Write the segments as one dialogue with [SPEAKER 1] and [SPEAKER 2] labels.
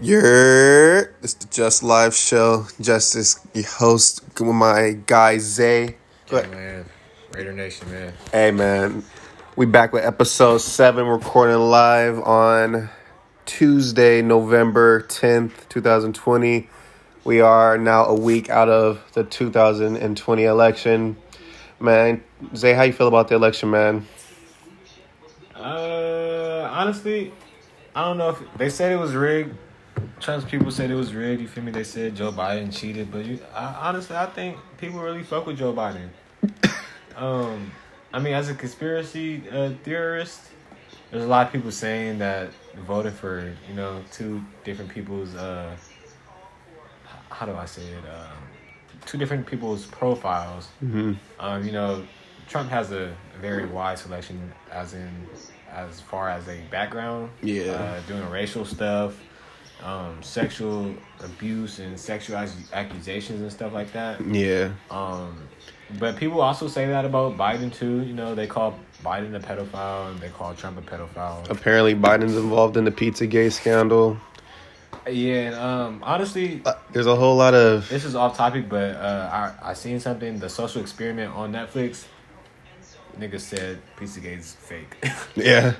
[SPEAKER 1] You're it's the Just Live Show. Justice, your host with my guy Zay.
[SPEAKER 2] Yeah, man. Raider Nation, man.
[SPEAKER 1] Hey man, we back with episode seven, recording live on Tuesday, November tenth, two thousand twenty. We are now a week out of the two thousand and twenty election. Man, Zay, how you feel about the election, man?
[SPEAKER 2] Uh, honestly, I don't know if they said it was rigged. Trump's people said it was rigged. You feel me? They said Joe Biden cheated, but you, I, honestly, I think people really fuck with Joe Biden. um, I mean, as a conspiracy uh, theorist, there's a lot of people saying that voted for you know two different people's uh, how do I say it? Um, two different people's profiles.
[SPEAKER 1] Mm-hmm.
[SPEAKER 2] Um, you know, Trump has a, a very wide selection, as in as far as a background.
[SPEAKER 1] Yeah.
[SPEAKER 2] Uh, doing racial stuff, um, sexual abuse and sexual accusations and stuff like that.
[SPEAKER 1] Yeah.
[SPEAKER 2] Um, but people also say that about Biden too. You know, they call Biden a pedophile and they call Trump a pedophile.
[SPEAKER 1] Apparently, Biden's involved in the Pizzagate scandal.
[SPEAKER 2] Yeah, and um, honestly,
[SPEAKER 1] Uh, there's a whole lot of
[SPEAKER 2] this is off topic, but uh, I I seen something. The Social Experiment on Netflix. Niggas said Pizzagate is fake.
[SPEAKER 1] yeah.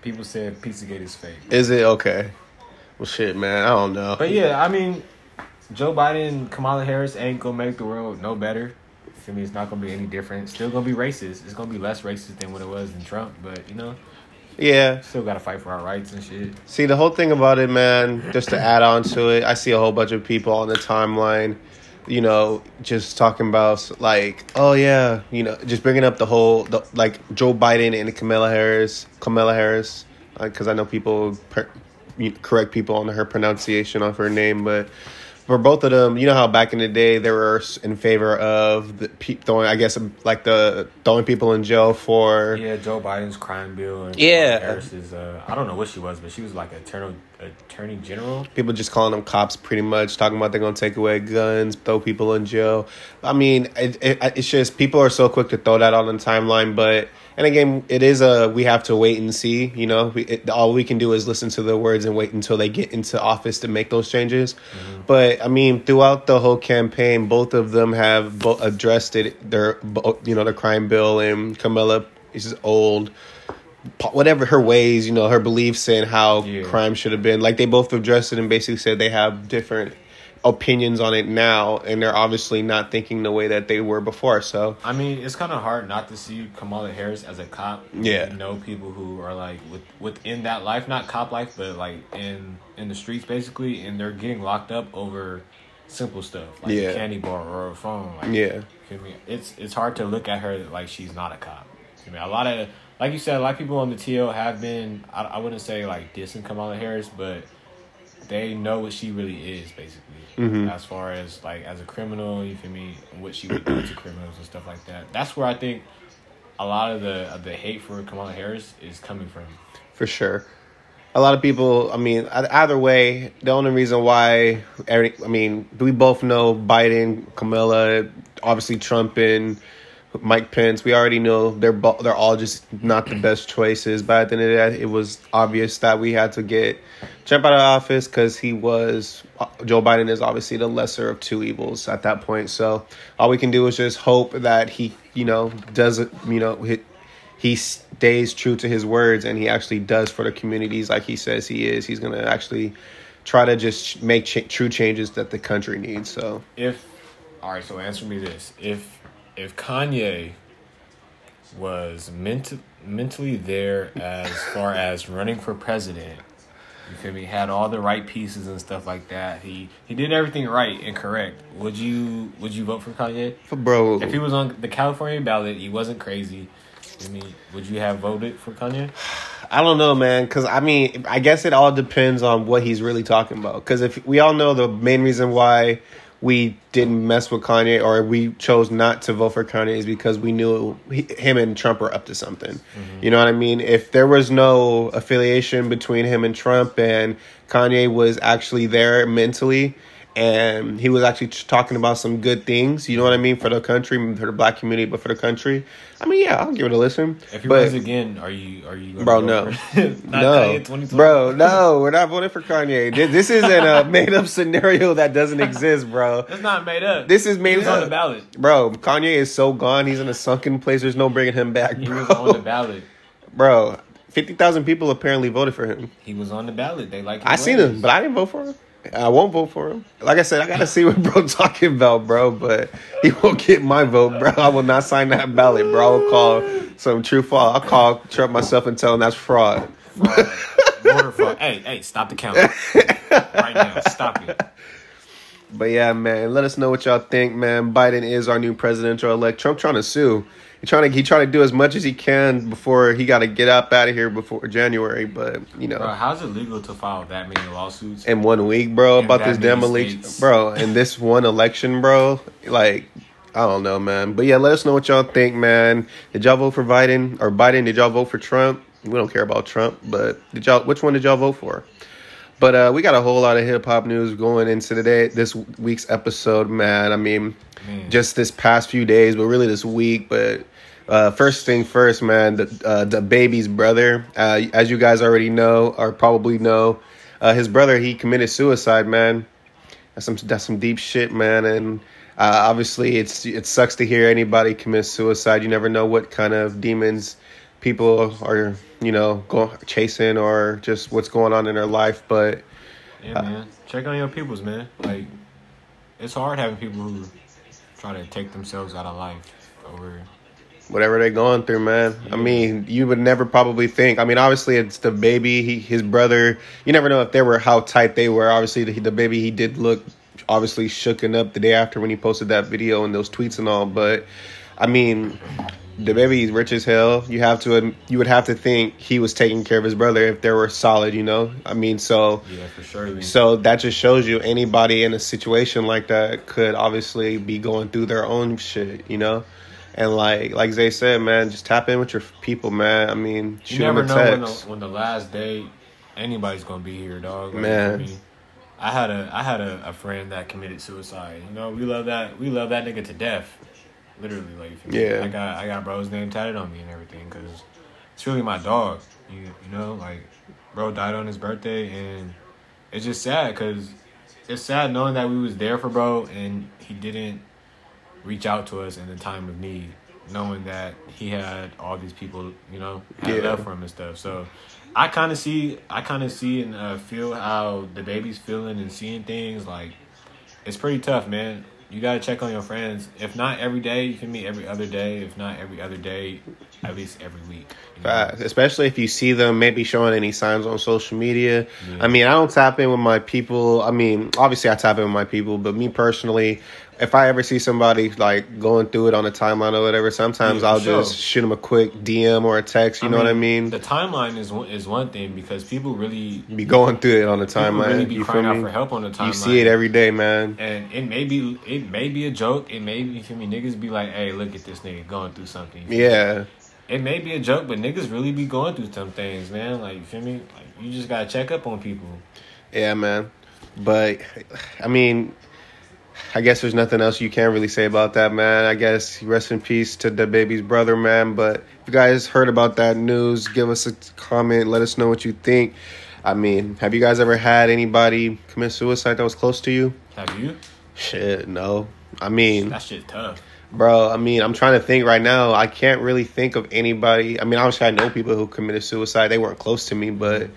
[SPEAKER 2] People said Pizzagate is fake.
[SPEAKER 1] Is it okay? Well, shit, man. I don't know.
[SPEAKER 2] But yeah, I mean, Joe Biden, Kamala Harris ain't gonna make the world no better. For me, it's not gonna be any different. Still gonna be racist. It's gonna be less racist than what it was in Trump. But you know,
[SPEAKER 1] yeah.
[SPEAKER 2] still gotta fight for our rights and shit.
[SPEAKER 1] See, the whole thing about it, man, just to add on to it, I see a whole bunch of people on the timeline, you know, just talking about, like, oh, yeah, you know, just bringing up the whole, the, like, Joe Biden and Kamala Harris, Kamala Harris, because I know people per, correct people on her pronunciation of her name, but for both of them, you know how back in the day they were in favor of the pe- throwing, I guess, like the throwing people in jail for
[SPEAKER 2] Yeah, Joe Biden's crime bill and
[SPEAKER 1] Yeah.
[SPEAKER 2] Kamala Harris's. Uh, I don't know what she was, but she was like attorney attorney general.
[SPEAKER 1] people just calling them cops pretty much talking about they're going to take away guns throw people in jail i mean it, it, it's just people are so quick to throw that on the timeline but and again it is a we have to wait and see you know we, it, all we can do is listen to the words and wait until they get into office to make those changes mm-hmm. but i mean throughout the whole campaign both of them have bo- addressed it their you know the crime bill and Kamala is old whatever her ways, you know, her beliefs and how
[SPEAKER 2] Yeah.
[SPEAKER 1] crime should have been. Like they both addressed it and basically said they have different opinions on it now, and they're obviously not thinking the way that they were before. So
[SPEAKER 2] I mean, it's kind of hard not to see Kamala Harris as a cop.
[SPEAKER 1] Yeah.
[SPEAKER 2] you know people who are like with within that life, not cop life, but like in in the streets basically, and they're getting locked up over simple stuff like
[SPEAKER 1] Yeah.
[SPEAKER 2] a candy bar or a phone. Like,
[SPEAKER 1] yeah,
[SPEAKER 2] feel me? It's it's hard to look at her like she's not a cop. I mean, a lot of like you said, a lot of people on the TL have been. I, I wouldn't say like dissing Kamala Harris, but they know what she really is basically.
[SPEAKER 1] Mhm.
[SPEAKER 2] As far as like as a criminal, you feel me? What she would do to criminals and stuff like that. That's where I think a lot of the of the hate for Kamala Harris is coming from.
[SPEAKER 1] for sure. A lot of people. I mean, either way, the only reason why, I mean, we both know Biden, Kamala, obviously Trump and Mike Pence. We already know they're they're all just not the best choices. But at the end of the day, it was obvious that we had to get Trump out of office because he was uh, Joe Biden is obviously the lesser of two evils at that point. So all we can do is just hope that he, you know, doesn't, you know, hit he stays true to his words and he actually does for the communities like he says he is. He's to actually try to just make ch- true changes that the country needs. So,
[SPEAKER 2] If all right, so answer me this: if if Kanye was ment- mentally there as far as running for president, you feel me? Had all the right pieces and stuff like that. He he did everything right and correct. Would you would you vote for Kanye?
[SPEAKER 1] bro,
[SPEAKER 2] If he was on the California ballot, he wasn't crazy. I mean, would you have voted for Kanye?
[SPEAKER 1] I don't know, man, because I mean, I guess it all depends on what he's really talking about. Because if we all know the main reason why we didn't mess with Kanye or we chose not to vote for Kanye is because we knew he, him and Trump were up to something. Mm-hmm. You know what I mean? If there was no affiliation between him and Trump and Kanye was actually there mentally and he was actually talking about some good things. You know what I mean for the country, for the black community, but for the country. I mean, yeah, I'll give it a listen.
[SPEAKER 2] If he
[SPEAKER 1] but,
[SPEAKER 2] again, are you are you
[SPEAKER 1] Bro, no.
[SPEAKER 2] for him? Not
[SPEAKER 1] no, bro, no, we're not voting for Kanye. This, this isn't a made up scenario that doesn't exist, bro.
[SPEAKER 2] It's not made up.
[SPEAKER 1] This is made
[SPEAKER 2] he
[SPEAKER 1] up.
[SPEAKER 2] on the ballot.
[SPEAKER 1] Bro, Kanye is so gone. He's in a sunken place. There's no bringing him back,
[SPEAKER 2] He
[SPEAKER 1] bro.
[SPEAKER 2] was on the ballot.
[SPEAKER 1] bro, fifty thousand people apparently voted for him.
[SPEAKER 2] He was on the ballot. They like.
[SPEAKER 1] I seen him, but I didn't vote for him. I won't vote for him. Like I said, I gotta see what bro talking about, bro. But he won't get my vote, bro. I will not sign that ballot, bro. I will call some true fraud. I'll call Trump myself and tell him that's fraud.
[SPEAKER 2] fraud. Voter fraud. Hey, hey, stop the count right now. Stop it.
[SPEAKER 1] But yeah, man, let us know what y'all think, man. Biden is our new presidential elect. Trump trying to sue. He trying to he trying to do as much as he can before he got to get up out of here before January. But you know,
[SPEAKER 2] Bro, how's it legal to file that many lawsuits?
[SPEAKER 1] in one week, bro, about this demolition, bro, in this one election, bro. Like, I don't know, man. But yeah, let us know what y'all think, man. Did y'all vote for Biden or Biden? Did y'all vote for Trump? We don't care about Trump, but did y'all? Which one did y'all vote for? But uh, we got a whole lot of hip hop news going into today, this week's episode, man. I mean,
[SPEAKER 2] Man.
[SPEAKER 1] just this past few days, but really this week. But uh, first thing first, man, the uh, DaBaby's brother, uh, as you guys already know or probably know, uh, his brother he committed suicide, man. That's some that's some deep shit, man. And uh, obviously, it's it sucks to hear anybody commit suicide. You never know what kind of demons people are, you know, go, chasing or just what's going on in their life. But
[SPEAKER 2] Yeah, man. Check on your peoples, man. Like, it's hard having people who try to take themselves out of life over.
[SPEAKER 1] Whatever they're going through, man. I mean, you would never probably think. I mean, obviously, it's DaBaby, he, his brother. You never know if they were how tight they were. Obviously, the, DaBaby, he did look obviously shooken up the day after when he posted that video and those tweets and all. But I mean, DaBaby's rich as hell. You have to, um, you would have to think he was taking care of his brother if they were solid. You know, I mean, so.
[SPEAKER 2] Yeah, for sure.
[SPEAKER 1] So that just shows you anybody in a situation like that could obviously be going through their own shit, you know. And like like Zay said, man, just tap in with your people, man. I mean,
[SPEAKER 2] you
[SPEAKER 1] shoot them
[SPEAKER 2] never know when the, when the last day anybody's gonna be here, dog. Like,
[SPEAKER 1] Man.
[SPEAKER 2] I, mean, I had a I had a, a friend that committed suicide. You know, we love that we love that nigga to death. Literally, like you?
[SPEAKER 1] Yeah.
[SPEAKER 2] I got I got bro's name tatted on me and everything because it's really my dog. You you know, like bro died on his birthday and it's just sad because it's sad knowing that we was there for bro and he didn't reach out to us in the time of need, knowing that he had all these people, you know, had
[SPEAKER 1] Yeah.
[SPEAKER 2] love for him and stuff. So I kind of see, I kind of see and uh, feel how DaBaby's feeling and seeing things. Like it's pretty tough, man. You gotta check on your friends. If not every day, you can meet every other day. If not every other day, at least every week. you know?
[SPEAKER 1] Facts. Especially if you see them maybe showing any signs on social media.
[SPEAKER 2] Yeah.
[SPEAKER 1] I mean, I don't tap in with my people. I mean, obviously I tap in with my people, but me personally, if I ever see somebody like going through it on a timeline or whatever, sometimes
[SPEAKER 2] Yeah,
[SPEAKER 1] I'll
[SPEAKER 2] sure.
[SPEAKER 1] just shoot them a quick DM or a text. You know what I mean?
[SPEAKER 2] The timeline is one, is one thing because people really
[SPEAKER 1] Be going through it on the timeline.
[SPEAKER 2] really be
[SPEAKER 1] you
[SPEAKER 2] crying
[SPEAKER 1] feel
[SPEAKER 2] out
[SPEAKER 1] me?
[SPEAKER 2] for help on the timeline.
[SPEAKER 1] You see it every day, man.
[SPEAKER 2] And it may be it may be a joke. It may be you feel me. Niggas be like, hey, look at this nigga going through something. Me?
[SPEAKER 1] Yeah.
[SPEAKER 2] It may be a joke, but niggas really be going through some things, man. Like you feel me? Like you just gotta check up on people.
[SPEAKER 1] Yeah, man. But I mean, I guess there's nothing else you can really say about that, man. I guess rest in peace to DaBaby's brother, man. But if you guys heard about that news, give us a comment. Let us know what you think. I mean, have you guys ever had anybody commit suicide that was close to you?
[SPEAKER 2] Have you?
[SPEAKER 1] Shit, no. I mean,
[SPEAKER 2] That shit tough.
[SPEAKER 1] Bro, I mean, I'm trying to think right now. I can't really think of anybody. I mean, obviously, I know people who committed suicide. They weren't close to me, but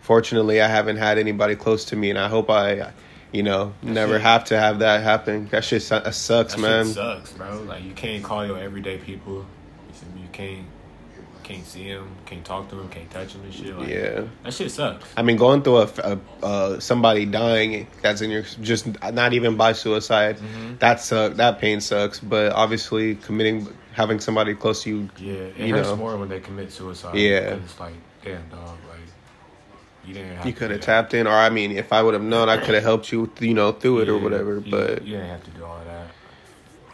[SPEAKER 1] fortunately, I haven't had anybody close to me, and I hope I, you know, never
[SPEAKER 2] shit-
[SPEAKER 1] have to have that happen. That shit su- that sucks,
[SPEAKER 2] That
[SPEAKER 1] man.
[SPEAKER 2] shit sucks, bro. Like you can't call your everyday people. You can't can't see them, can't talk to them, can't touch them and shit. Like,
[SPEAKER 1] Yeah.
[SPEAKER 2] That shit sucks.
[SPEAKER 1] I mean, going through a, a uh, somebody dying that's in your just not even by suicide,
[SPEAKER 2] Mm-hmm.
[SPEAKER 1] that suck. That pain sucks. But obviously, committing having somebody close to you,
[SPEAKER 2] Yeah, it
[SPEAKER 1] You
[SPEAKER 2] hurts
[SPEAKER 1] know.
[SPEAKER 2] more when they commit suicide.
[SPEAKER 1] Yeah.
[SPEAKER 2] it's like, damn, dog, you didn't. Have
[SPEAKER 1] you could have tapped in, or I mean, if I would have known, I could have helped you, you know, through it or whatever.
[SPEAKER 2] you-
[SPEAKER 1] But
[SPEAKER 2] you didn't have to do all that.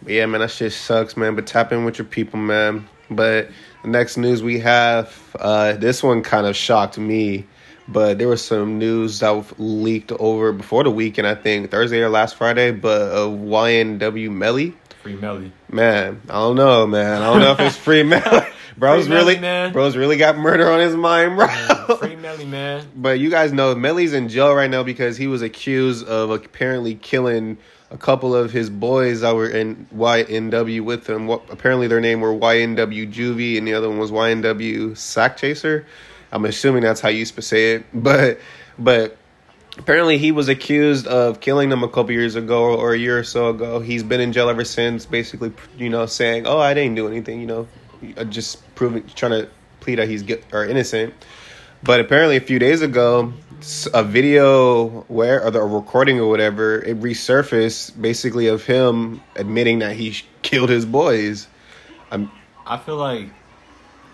[SPEAKER 1] Yeah, man, that shit sucks, man. But tap in with your people, man. But the next news we have, uh, this one kind of shocked me. But there was some news that leaked over before the weekend, I think Thursday or last Friday, but YNW Melly.
[SPEAKER 2] Free Melly.
[SPEAKER 1] Man, I don't know, man. I don't know if it's free Melly. Bro's really,
[SPEAKER 2] man.
[SPEAKER 1] bro's really got murder on his mind, bro.
[SPEAKER 2] Free Melly, man.
[SPEAKER 1] But you guys know Melly's in jail right now because he was accused of apparently killing a couple of his boys that were in YNW with him. What apparently their name were YNW Juvie and the other one was YNW Sakchaser. I'm assuming that's how you used to say it. But but apparently he was accused of killing them a couple years ago or a year or so ago. He's been in jail ever since, basically, you know, saying, "Oh, I didn't do anything," you know, uh, just proving, trying to plead that he's gu- or innocent. But apparently, a few days ago, a video where or the a recording or whatever it resurfaced, basically of him admitting that he killed his boys. Um,
[SPEAKER 2] I feel like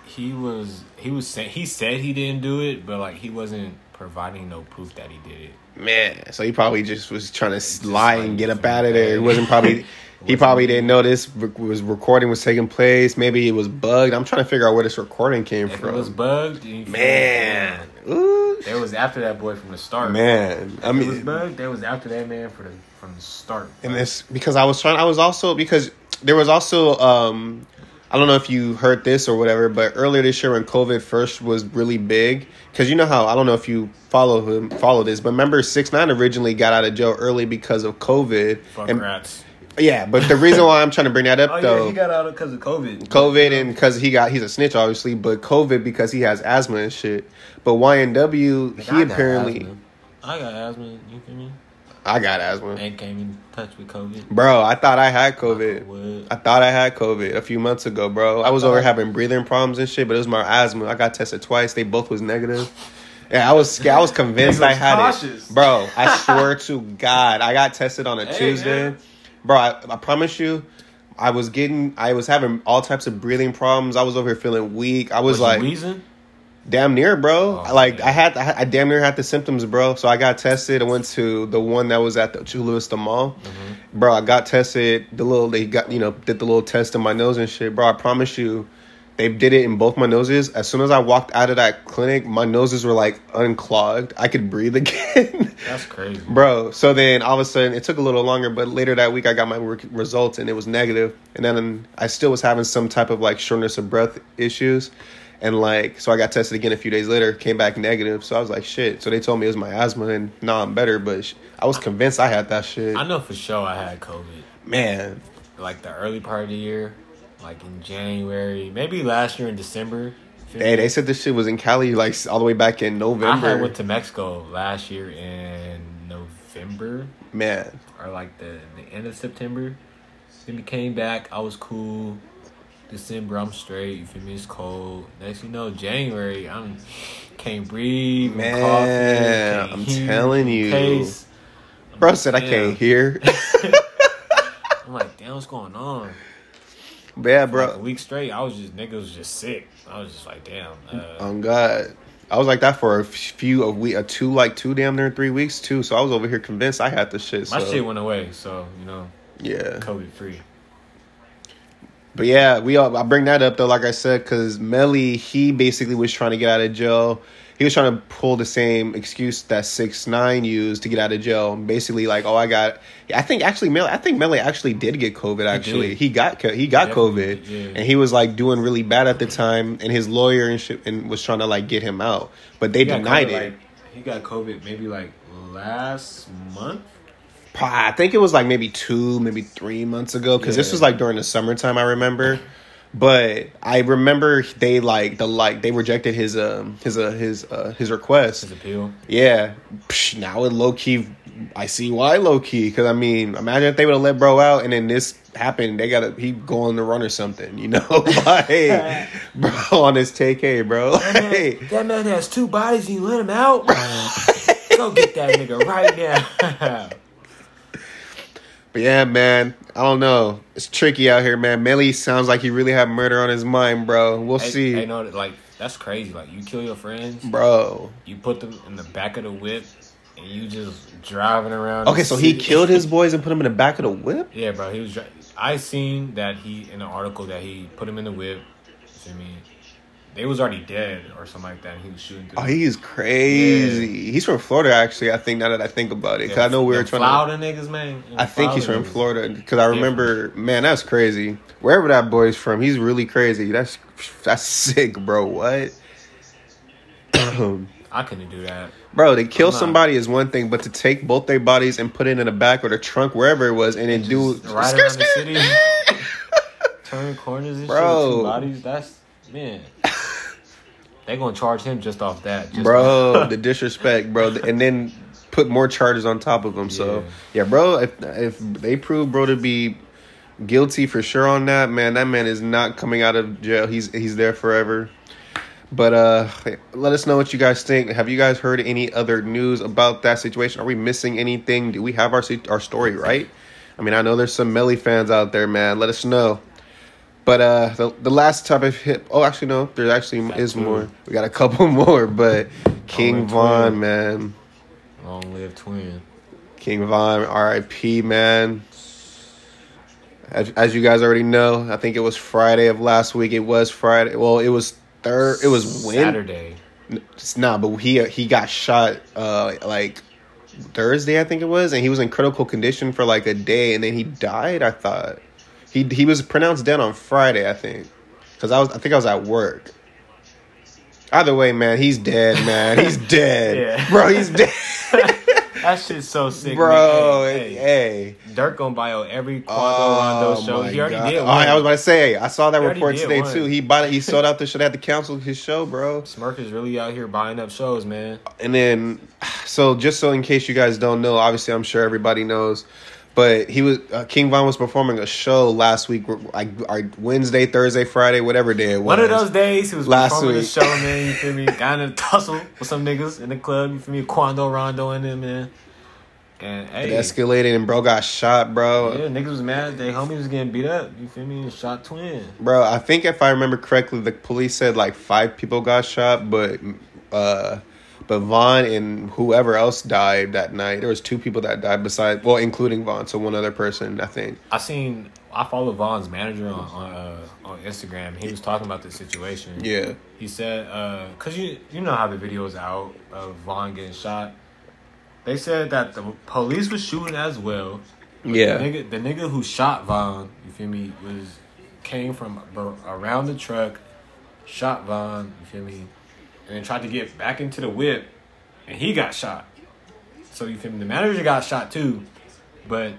[SPEAKER 2] he was he was saying he said he didn't do it, but like he wasn't providing no proof that he did it.
[SPEAKER 1] man, so he probably just was trying to lie
[SPEAKER 2] like
[SPEAKER 1] and get up out of there. He wasn't probably. He probably didn't know this was recording was taking place. Maybe it was bugged. I'm trying to figure out where this recording came
[SPEAKER 2] If
[SPEAKER 1] from.
[SPEAKER 2] it was bugged,
[SPEAKER 1] man, Ooh,
[SPEAKER 2] it was after that boy from the start.
[SPEAKER 1] man. I
[SPEAKER 2] If it was bugged. That was after that man for the from the start.
[SPEAKER 1] and this because I was trying. I was also because there was also um, I don't know if you heard this or whatever, but earlier this year when COVID first was really big, because you know how I don't know if you follow him follow this, but remember six nine originally got out of jail early because of COVID.
[SPEAKER 2] Fuck
[SPEAKER 1] and
[SPEAKER 2] rats.
[SPEAKER 1] Yeah, but the reason why I'm trying to bring that up
[SPEAKER 2] Oh
[SPEAKER 1] though.
[SPEAKER 2] yeah, he got out of because of COVID.
[SPEAKER 1] COVID and because he got he's a snitch obviously, but COVID because he has asthma and shit. But YNW
[SPEAKER 2] Nigga,
[SPEAKER 1] he
[SPEAKER 2] I
[SPEAKER 1] apparently
[SPEAKER 2] asthma. I got asthma. You feel me?
[SPEAKER 1] I got asthma,
[SPEAKER 2] And came in touch with COVID.
[SPEAKER 1] bro. I thought I had COVID.
[SPEAKER 2] Wood.
[SPEAKER 1] I thought I had COVID a few months ago, bro. I was over having breathing problems and shit, but it was my asthma. I got tested twice. They both was negative. Yeah, I was scared. I was convinced
[SPEAKER 2] Nigga
[SPEAKER 1] I had
[SPEAKER 2] cautious.
[SPEAKER 1] it, bro. I swear to God, I got tested on a
[SPEAKER 2] Hey,
[SPEAKER 1] Tuesday,
[SPEAKER 2] man.
[SPEAKER 1] Bro. I, I promise you, I was getting, I was having all types of breathing problems. I was over here feeling weak. I was,
[SPEAKER 2] Was
[SPEAKER 1] like,
[SPEAKER 2] wheezing?
[SPEAKER 1] damn near, bro.
[SPEAKER 2] Oh,
[SPEAKER 1] like
[SPEAKER 2] man.
[SPEAKER 1] I had, I, I damn near had the symptoms, bro. So I got tested. I went to the one that was at the Chula Mall,
[SPEAKER 2] Mm-hmm.
[SPEAKER 1] bro. I got tested. The little they got, you know, did the little test in my nose and shit, bro. I promise you, they did it in both my noses. As soon as I walked out of that clinic, my noses were like unclogged. I could breathe again.
[SPEAKER 2] That's crazy.
[SPEAKER 1] Bro, so then all of a sudden it took a little longer, but later that week I got my re- results and it was negative. And then I still was having some type of like shortness of breath issues. And like, so I got tested again a few days later, came back negative. So I was like, shit. So they told me it was my asthma and now I'm better, but sh- I was convinced I had that shit.
[SPEAKER 2] I know for sure I had COVID.
[SPEAKER 1] Man,
[SPEAKER 2] Like the early part of the year, like in January, maybe last year in December. Feel
[SPEAKER 1] they, said this shit was in Cali like all the way back in November.
[SPEAKER 2] I went to Mexico last year in November
[SPEAKER 1] Man,
[SPEAKER 2] or like the the end of September. Then we came back. I was cool. December, I'm straight. You feel me? It's cold. Next, you know, January, I'm can't breathe.
[SPEAKER 1] Man, I'm
[SPEAKER 2] hear,
[SPEAKER 1] telling you.
[SPEAKER 2] Pace.
[SPEAKER 1] bro said I can't hear.
[SPEAKER 2] I'm like, damn, what's going on?
[SPEAKER 1] Yeah,
[SPEAKER 2] For like a
[SPEAKER 1] bro.
[SPEAKER 2] week straight, I was just niggas was just sick. I was just like, damn. Uh,
[SPEAKER 1] Oh God. I was like that for a few a week, a two like two damn near three weeks too. So I was over here convinced I had the shit.
[SPEAKER 2] my
[SPEAKER 1] so,
[SPEAKER 2] shit went away, so you know,
[SPEAKER 1] yeah.
[SPEAKER 2] COVID free.
[SPEAKER 1] But yeah, we all, I bring that up though, like I said, because Melly he basically was trying to get out of jail. He was trying to pull the same excuse that six nine used to get out of jail. Basically, like, oh, I got. I think actually, Melly. I think Melly actually did get COVID. Actually,
[SPEAKER 2] did.
[SPEAKER 1] he got he got COVID,
[SPEAKER 2] did,
[SPEAKER 1] and he was like doing really bad at the time. And his lawyer and shit and was trying to like get him out, but they
[SPEAKER 2] He
[SPEAKER 1] denied
[SPEAKER 2] COVID,
[SPEAKER 1] it.
[SPEAKER 2] Like, he got COVID maybe like last month.
[SPEAKER 1] I think it was like maybe two, maybe three months ago because this was like during the summertime. I remember, but I remember they like the like they rejected his um his uh his uh his request.
[SPEAKER 2] His appeal.
[SPEAKER 1] Yeah, Psh, now it low key. I see why low key because I mean, imagine if they would have let bro out and then this happened. They gotta he go on the run or something, you know? like, bro, on his TK, bro. Like,
[SPEAKER 2] That man has two bodies. and You let him out. Go get that nigga right now.
[SPEAKER 1] But yeah, man, I don't know. It's tricky out here, man. Melly sounds like he really had murder on his mind, bro. We'll see,
[SPEAKER 2] hey, no, like that's crazy. Like you kill your friends,
[SPEAKER 1] bro.
[SPEAKER 2] you put them in the back of the whip, and you just driving around.
[SPEAKER 1] Okay, so he killed his boys and put them in the back of the whip.
[SPEAKER 2] Yeah, bro. He was. dri- I seen that he in an article that he put him in the whip. You feel me? They was already dead or something like that. And he was shooting. Through
[SPEAKER 1] Oh, he's crazy. He's from Florida, actually. I think now that I think about it, because I know we were trying to.
[SPEAKER 2] Florida niggas, man.
[SPEAKER 1] I think he's from
[SPEAKER 2] Florida
[SPEAKER 1] because I remember, man, that's crazy. Wherever that boy's from, he's really crazy. That's that's sick, bro. What?
[SPEAKER 2] I couldn't do that.
[SPEAKER 1] Bro, to kill somebody is one thing, but to take both their bodies and put it in the back or the trunk, wherever it was, and then do
[SPEAKER 2] Just ride
[SPEAKER 1] Skirt,
[SPEAKER 2] around the city. Turn corners and
[SPEAKER 1] Bro.
[SPEAKER 2] shit. Two bodies. That's man. They gonna charge him just off that, just
[SPEAKER 1] bro, the disrespect, bro, and then put more charges on top of him. So
[SPEAKER 2] Yeah.
[SPEAKER 1] yeah, bro, if if they prove bro to be guilty for sure on that, man, that man is not coming out of jail. He's he's there forever. But uh let us know what you guys think. Have you guys heard any other news about that situation? Are we missing anything? Do we have our our story right? I mean, I know there's some Melly fans out there, man. Let us know. But uh the, the last topic hit oh actually no, there actually is
[SPEAKER 2] two.
[SPEAKER 1] more. We got a couple more, but King Von,
[SPEAKER 2] twin.
[SPEAKER 1] man.
[SPEAKER 2] long live twin.
[SPEAKER 1] King Von, RIP, man. As, as you guys already know, I think it was Friday of last week. It was Friday. Well, it was third. It was when
[SPEAKER 2] Saturday.
[SPEAKER 1] It's not, but he he got shot uh like Thursday, I think it was, and he was in critical condition for like a day, and then he died. I thought he he was pronounced dead on Friday, I think, because I was I think I was at work. Either way, man, he's dead, man. He's dead,
[SPEAKER 2] Yeah.
[SPEAKER 1] bro. He's dead,
[SPEAKER 2] That shit's so sick,
[SPEAKER 1] bro.
[SPEAKER 2] man.
[SPEAKER 1] Hey,
[SPEAKER 2] Hey,
[SPEAKER 1] hey.
[SPEAKER 2] Durk gonna buy every Quando oh Rondo show. He already
[SPEAKER 1] God.
[SPEAKER 2] did
[SPEAKER 1] Oh,
[SPEAKER 2] one.
[SPEAKER 1] I was about to say, I saw that
[SPEAKER 2] He
[SPEAKER 1] report today
[SPEAKER 2] one.
[SPEAKER 1] too. He bought it. He sold out the show. They had to cancel his show, bro.
[SPEAKER 2] Smurk is really out here buying up shows, man.
[SPEAKER 1] And then, so just so in case you guys don't know, obviously I'm sure everybody knows, but he was uh, King Von was performing a show last week, like our Wednesday, Thursday, Friday, whatever day it was.
[SPEAKER 2] One of those days he was
[SPEAKER 1] Last
[SPEAKER 2] performing
[SPEAKER 1] week.
[SPEAKER 2] the show, man. You feel me? Got in a tussle with some niggas in the club. You feel me? Quando Rondo in there, man. And
[SPEAKER 1] It escalated and bro got shot, bro.
[SPEAKER 2] yeah, niggas was mad. They homie was getting beat up. You feel me? And shot twin.
[SPEAKER 1] Bro, I think if I remember correctly, the police said like five people got shot, but uh, but Von and whoever else died that night. There was two people that died besides, well, including Von, so one other person, I think.
[SPEAKER 2] I seen. I follow Von's manager on on, uh, on Instagram. He was talking about the situation.
[SPEAKER 1] Yeah,
[SPEAKER 2] He said, uh, cause you you know how the video is out of Von getting shot. They said that the police was shooting as well.
[SPEAKER 1] Yeah.
[SPEAKER 2] The nigga, the nigga who shot Von, you feel me, was came from around the truck, shot Von, you feel me, and tried to get back into the whip, and he got shot. So you feel me? The manager got shot too, but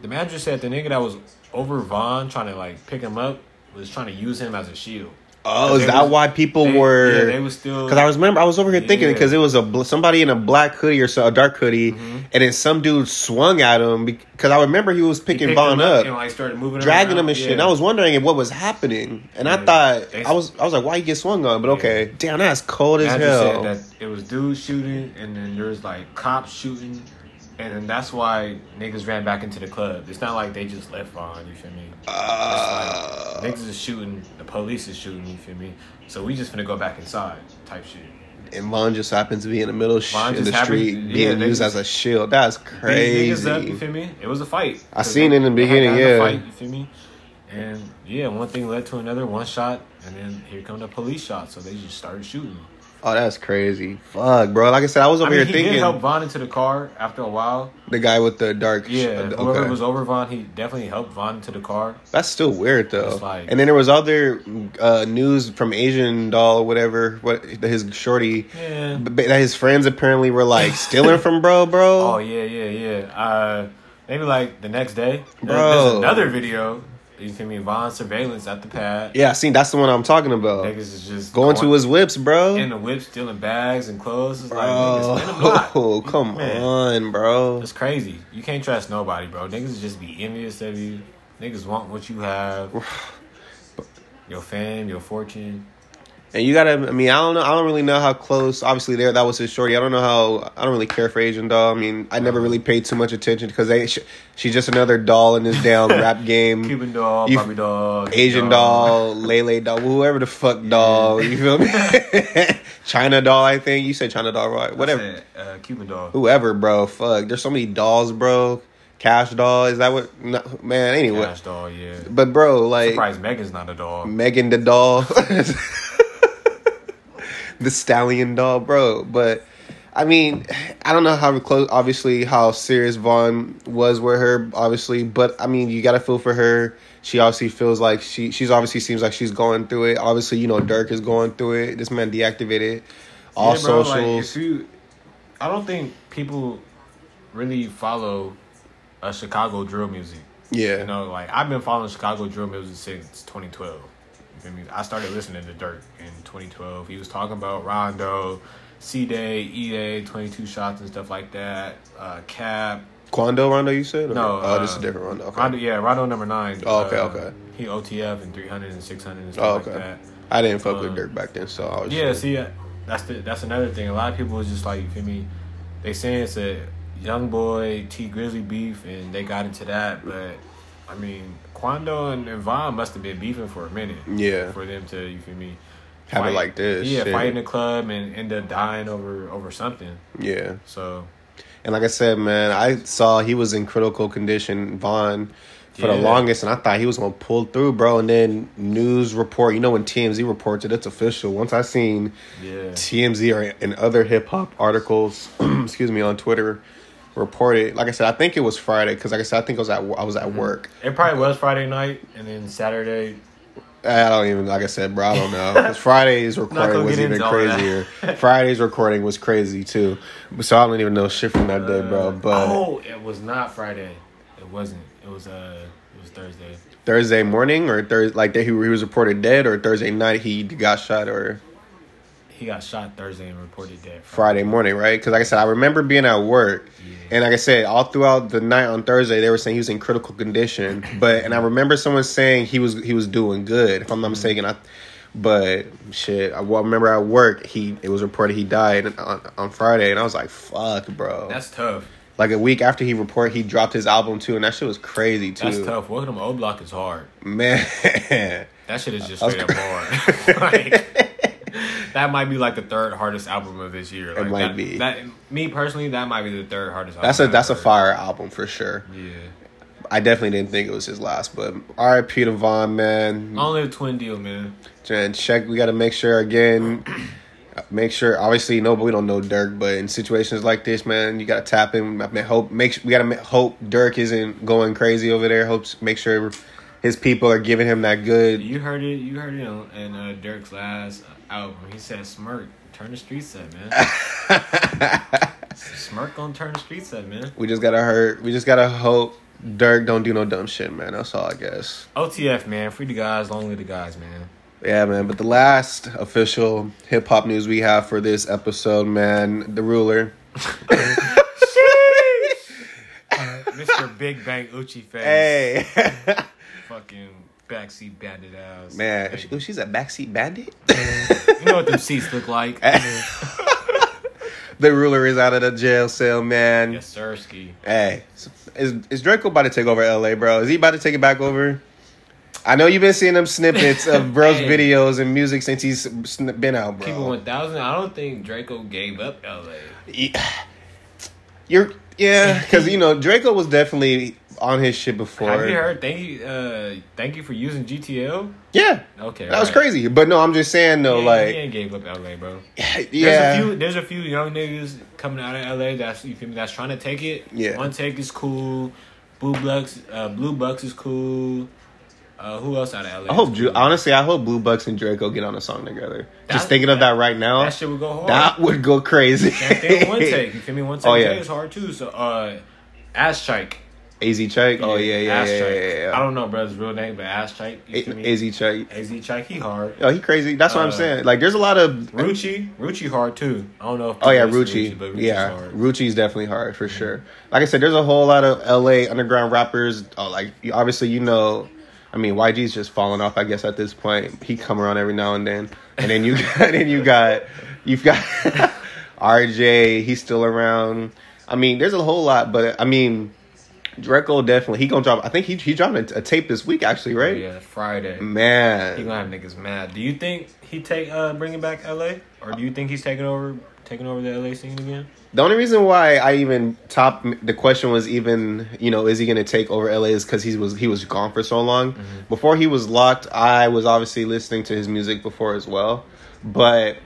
[SPEAKER 2] the manager said the nigga that was over Von trying to like pick him up was trying to use him as a shield.
[SPEAKER 1] Oh, is that
[SPEAKER 2] was-
[SPEAKER 1] why people
[SPEAKER 2] They-
[SPEAKER 1] were?
[SPEAKER 2] yeah, they was still
[SPEAKER 1] Because I was remember I was over here thinking because it was a somebody in a black hoodie or so a dark hoodie,
[SPEAKER 2] Mm-hmm.
[SPEAKER 1] and then some dude swung at him because I remember he was picking
[SPEAKER 2] picked
[SPEAKER 1] Von
[SPEAKER 2] him
[SPEAKER 1] up,
[SPEAKER 2] and like started moving,
[SPEAKER 1] dragging him
[SPEAKER 2] around.
[SPEAKER 1] and shit. And I was wondering what was happening, and I thought
[SPEAKER 2] They-
[SPEAKER 1] I was I was like, why you get swung on? But
[SPEAKER 2] Yeah.
[SPEAKER 1] okay, damn, that's cold as hell.
[SPEAKER 2] said that it was dudes shooting, and then there's like cops shooting, and that's why niggas ran back into the club. It's not like they just left Von. You feel me?
[SPEAKER 1] Uh,
[SPEAKER 2] It's like niggas is shooting, the police is shooting. You feel me? So we just finna go back inside, type shit.
[SPEAKER 1] and Von just happens to be in the middle sh-
[SPEAKER 2] Von
[SPEAKER 1] in the street
[SPEAKER 2] yeah,
[SPEAKER 1] being used
[SPEAKER 2] just-
[SPEAKER 1] as a shield. That's crazy.
[SPEAKER 2] niggas up. You feel me? It was a fight.
[SPEAKER 1] I seen it in the beginning,
[SPEAKER 2] gotten in a
[SPEAKER 1] yeah.
[SPEAKER 2] Fight, you feel me? And yeah, one thing led to another. One shot, and then here come the police shot. So they just started shooting.
[SPEAKER 1] Oh, that's crazy. Fuck, bro. Like I said, I was
[SPEAKER 2] I
[SPEAKER 1] over
[SPEAKER 2] mean,
[SPEAKER 1] here
[SPEAKER 2] he
[SPEAKER 1] thinking
[SPEAKER 2] did help Von into the car after a while.
[SPEAKER 1] the guy with the dark.
[SPEAKER 2] Yeah,
[SPEAKER 1] okay.
[SPEAKER 2] whoever was over Von, he definitely helped Von into the car.
[SPEAKER 1] That's still weird though.
[SPEAKER 2] Like-
[SPEAKER 1] and then there was other uh, news from Asian doll, or whatever, what his shorty,
[SPEAKER 2] Yeah.
[SPEAKER 1] that his friends apparently were like stealing from bro, bro.
[SPEAKER 2] Oh yeah, yeah, yeah. Uh, maybe like the next day,
[SPEAKER 1] Bro.
[SPEAKER 2] There's another video. You feel me? Von surveillance at the pad.
[SPEAKER 1] Yeah, see, that's the one I'm talking about.
[SPEAKER 2] Niggas is just
[SPEAKER 1] Going to his whips, bro.
[SPEAKER 2] in the whips stealing bags and clothes. It's like niggas.
[SPEAKER 1] Oh, come
[SPEAKER 2] Man.
[SPEAKER 1] on, bro.
[SPEAKER 2] It's crazy. You can't trust nobody, bro. Niggas just be envious of you. Niggas want what you have. Your fame, your fortune.
[SPEAKER 1] And you gotta, I mean, I don't know, I don't really know how close. Obviously, there that was his shorty. I don't know how. I don't really care for Asian doll. I mean, I never really paid too much attention because they, sh- she's just another doll in this damn rap game.
[SPEAKER 2] Cuban doll,
[SPEAKER 1] You-
[SPEAKER 2] Barbie doll,
[SPEAKER 1] Asian doll, Lele doll, whoever the fuck doll. You feel me? China doll, I think you said China doll, right? Whatever.
[SPEAKER 2] Said, uh, Cuban doll.
[SPEAKER 1] Whoever, bro. Fuck. There's so many dolls, bro. Cash doll. Is that what? No, man. Anyway,
[SPEAKER 2] Cash doll, yeah.
[SPEAKER 1] but bro, like
[SPEAKER 2] Surprised Megan's not a doll.
[SPEAKER 1] Megan the doll. the stallion doll, bro. But I mean, I don't know how close, obviously, how serious Von was with her, obviously. But I mean, you gotta feel for her. She obviously feels like she, she's obviously seems like she's going through it. Obviously, you know, Durk is going through it. This man deactivated all
[SPEAKER 2] Yeah, bro,
[SPEAKER 1] socials.
[SPEAKER 2] Like, you, I don't think people really follow a Chicago drill music.
[SPEAKER 1] yeah,
[SPEAKER 2] You know, like I've been following Chicago drill music since 2012. You feel me? I started listening to Durk in 2012. He was talking about Rondo, C Day, E Day, 22 shots and stuff like that. Uh, Cap.
[SPEAKER 1] Quando Rondo, you said? Or-
[SPEAKER 2] No,
[SPEAKER 1] oh, this is
[SPEAKER 2] uh,
[SPEAKER 1] a different Rondo. Okay.
[SPEAKER 2] Rondo, yeah, Rondo number nine.
[SPEAKER 1] Oh, okay,
[SPEAKER 2] Uh,
[SPEAKER 1] okay.
[SPEAKER 2] He OTF and 300 and 600 and stuff
[SPEAKER 1] Oh,
[SPEAKER 2] like
[SPEAKER 1] okay.
[SPEAKER 2] that.
[SPEAKER 1] I didn't fuck with
[SPEAKER 2] Um,
[SPEAKER 1] Durk back then, so I was
[SPEAKER 2] Yeah,
[SPEAKER 1] just-
[SPEAKER 2] see, uh, that's the that's another thing. A lot of people is just like, you feel me? They saying it's a young boy Tee Grizzley beef, and they got into that. But I mean, Quando and, and Von must have been beefing for a minute.
[SPEAKER 1] Yeah.
[SPEAKER 2] for them to you feel me?
[SPEAKER 1] Have it like this,
[SPEAKER 2] Yeah,
[SPEAKER 1] shit.
[SPEAKER 2] fight in the club and end up dying over over something.
[SPEAKER 1] yeah.
[SPEAKER 2] So
[SPEAKER 1] And like I said, man, I saw he was in critical condition, Von, for the longest, and I thought he was gonna pull through, bro. And then news report, you know, when TMZ reports it, it's official. Once I seen
[SPEAKER 2] yeah,
[SPEAKER 1] TMZ or in other hip hop articles, excuse me, on Twitter, reported. Like I said, I think it was Friday because, like I said, I think I was at I was
[SPEAKER 2] Mm-hmm.
[SPEAKER 1] at work.
[SPEAKER 2] it probably was Friday night, and then Saturday.
[SPEAKER 1] I don't even like I said, bro. I don't know. 'Cause Friday's recording was even
[SPEAKER 2] into all that.
[SPEAKER 1] crazier. Friday's recording was crazy too. So I don't even know shit from that day, bro.
[SPEAKER 2] Uh,
[SPEAKER 1] But
[SPEAKER 2] oh, it was not Friday. It wasn't. It was uh, it was Thursday.
[SPEAKER 1] Thursday morning or Thursday, like that he, he was reported dead, or Thursday night he got shot, or
[SPEAKER 2] He got shot Thursday and reported dead.
[SPEAKER 1] Friday morning, right? Because like I said, I remember being at work,
[SPEAKER 2] Yeah.
[SPEAKER 1] and like I said, all throughout the night on Thursday, they were saying he was in critical condition. But and I remember someone saying he was he was doing good, if I'm not
[SPEAKER 2] Mm-hmm.
[SPEAKER 1] mistaken. I, but shit, I well, remember at work he it was reported he died on, on Friday, and I was like, fuck, bro.
[SPEAKER 2] That's tough.
[SPEAKER 1] like a week after he reported, he dropped his album too, and that shit was crazy too.
[SPEAKER 2] That's tough. Welcome to O Block is hard.
[SPEAKER 1] man.
[SPEAKER 2] That shit is just straight up hard. like, that might be like the third hardest album of this year. Like,
[SPEAKER 1] might
[SPEAKER 2] that,
[SPEAKER 1] be.
[SPEAKER 2] That me personally, that might be the third hardest.
[SPEAKER 1] That's a
[SPEAKER 2] album
[SPEAKER 1] that's a
[SPEAKER 2] I've
[SPEAKER 1] fire album for sure.
[SPEAKER 2] Yeah.
[SPEAKER 1] I definitely didn't think it was his last, but R.I.P. to Von, man.
[SPEAKER 2] Only a twin deal, man.
[SPEAKER 1] And check, we got to make sure again. Make sure, obviously, no, but we don't know Durk. But in situations like this, man, you got to tap him. I mean, hope make we got to hope Durk isn't going crazy over there. Hopes make sure his people are giving him that good.
[SPEAKER 2] You heard it. You heard it on, in uh, Durk's last album. He said, "Smurk, turn the streets up, man. Smurk gonna turn the streets up, man."
[SPEAKER 1] We just gotta hurt. We just gotta hope Durk don't do no dumb shit, man. That's all I guess.
[SPEAKER 2] OTF, man. Free the guys, long live the guys, man.
[SPEAKER 1] Yeah, man. But the last official hip hop news we have for this episode, man, the ruler.
[SPEAKER 2] Uh, Mr. Big Bang Uchi face.
[SPEAKER 1] Hey,
[SPEAKER 2] Fucking backseat bandit ass.
[SPEAKER 1] man,
[SPEAKER 2] Hey,
[SPEAKER 1] she- she's a backseat bandit.
[SPEAKER 2] you know what them seats look like?
[SPEAKER 1] the ruler is out of the jail cell, man.
[SPEAKER 2] yes, sir, ski.
[SPEAKER 1] Hey, is is Drakeo about to take over LA, bro? Is he about to take it back over? I know you've been seeing them snippets of bro's
[SPEAKER 2] Hey.
[SPEAKER 1] videos and music since he's been out, bro.
[SPEAKER 2] People one thousand. I don't think Drakeo gave up LA.
[SPEAKER 1] Yeah. You're yeah, because you know Drakeo was definitely on his shit before.
[SPEAKER 2] Have you heard? Thank you. Uh, thank you for using GTL.
[SPEAKER 1] Yeah,
[SPEAKER 2] Okay,
[SPEAKER 1] that was
[SPEAKER 2] right.
[SPEAKER 1] crazy. But no, I'm just saying though,
[SPEAKER 2] He,
[SPEAKER 1] like
[SPEAKER 2] he ain't gave up LA, bro.
[SPEAKER 1] yeah,
[SPEAKER 2] There's a few. There's a few young niggas coming out of LA that's you feel me, that's trying to take it.
[SPEAKER 1] Yeah.
[SPEAKER 2] One take is cool. Blue Bucks. Uh, Blue Bucks is cool. Uh, who else out of LA?
[SPEAKER 1] I hope
[SPEAKER 2] cool?
[SPEAKER 1] honestly, I hope Blue Bucks and Drakeo get on a song together.
[SPEAKER 2] That-
[SPEAKER 1] just thinking of that right now,
[SPEAKER 2] that shit would go hard.
[SPEAKER 1] that would go crazy.
[SPEAKER 2] Same thing one take. You feel me? One take
[SPEAKER 1] Oh, yeah.
[SPEAKER 2] is hard too. So, uh, Ass Chike.
[SPEAKER 1] Az Chike. Oh yeah, yeah, yeah, yeah, yeah, yeah.
[SPEAKER 2] I don't know brother's real name, but Ass Chike. You feel me?
[SPEAKER 1] Az Chike.
[SPEAKER 2] Az Chike, he hard.
[SPEAKER 1] Oh, he crazy. That's what I'm
[SPEAKER 2] Uh,
[SPEAKER 1] saying. Like, there's a lot of.
[SPEAKER 2] Ruchi. Ruchi hard too. I don't know if
[SPEAKER 1] Oh yeah,
[SPEAKER 2] Ruchi. listen to
[SPEAKER 1] Rucci.
[SPEAKER 2] but Rucci's
[SPEAKER 1] yeah,
[SPEAKER 2] hard.
[SPEAKER 1] Rucci's definitely hard for sure. Like I said, there's a whole lot of LA underground rappers. Oh, like obviously you know. I mean, YG's just falling off. I guess at this point, he come around every now and then. And then you got, then you got, you've got RJ. He's still around. I mean, there's a whole lot, but I mean, Drakeo definitely he gonna drop. I think he he dropped a, a tape this week actually, right?
[SPEAKER 2] Yeah, Friday.
[SPEAKER 1] Man, He
[SPEAKER 2] gonna have niggas mad. Do you think he take uh bringing back LA, or do you think he's taking over taking over the LA scene again?
[SPEAKER 1] The only reason why I even top the question was even you know is he to take over LA is because he was he was gone for so long. Before he was locked, I was obviously listening to his music before as well, but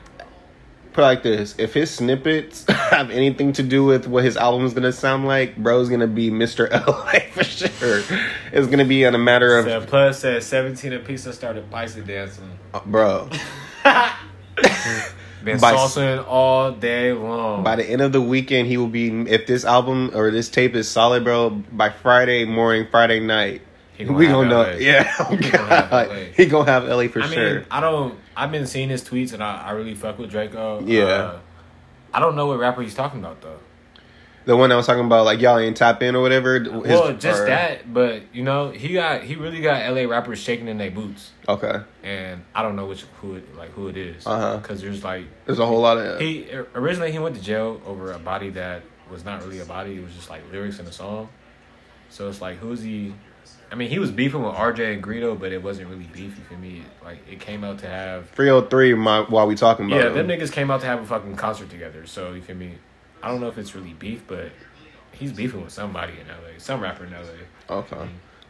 [SPEAKER 1] put like this: if his snippets have anything to do with what his album is gonna sound like, bro's gonna be Mr. LA for sure. It's gonna be on a matter of,
[SPEAKER 2] Said plus said seventeen a piece and started bison dancing.
[SPEAKER 1] uh, bro.
[SPEAKER 2] Been
[SPEAKER 1] By-
[SPEAKER 2] all day long.
[SPEAKER 1] By the end of the weekend, he will be. If this album or this tape is solid, bro, by Friday morning, Friday night,
[SPEAKER 2] He gonna
[SPEAKER 1] we gonna know.
[SPEAKER 2] LA.
[SPEAKER 1] Yeah, oh
[SPEAKER 2] He gonna have
[SPEAKER 1] God,
[SPEAKER 2] LA.
[SPEAKER 1] he gonna have LA for
[SPEAKER 2] I
[SPEAKER 1] sure.
[SPEAKER 2] mean, I don't. I've been seeing his tweets and I, I really fuck with Drakeo.
[SPEAKER 1] Yeah.
[SPEAKER 2] Uh, I don't know what rapper he's talking about though.
[SPEAKER 1] the one I was talking about, like y'all ain't tap in or whatever. his-
[SPEAKER 2] well, just
[SPEAKER 1] or-
[SPEAKER 2] that, but you know, he got he really got LA rappers shaking in their boots,
[SPEAKER 1] Okay,
[SPEAKER 2] and I don't know which who it, like who it is.
[SPEAKER 1] Uh-huh.
[SPEAKER 2] Because there's like
[SPEAKER 1] there's a whole lot of.
[SPEAKER 2] he originally he went to jail over a body that was not really a body. It was just like lyrics in a song. So it's like who's he? I mean, he was beefing with RJ and Greedo, but it wasn't really beefy for me. Like it came out to have
[SPEAKER 1] 303 my, while we talking about
[SPEAKER 2] Yeah,
[SPEAKER 1] him.
[SPEAKER 2] them niggas came out to have a fucking concert together. So you feel me? I don't know if it's really beef, but he's beefing with somebody in LA, some rapper in LA.
[SPEAKER 1] Okay. I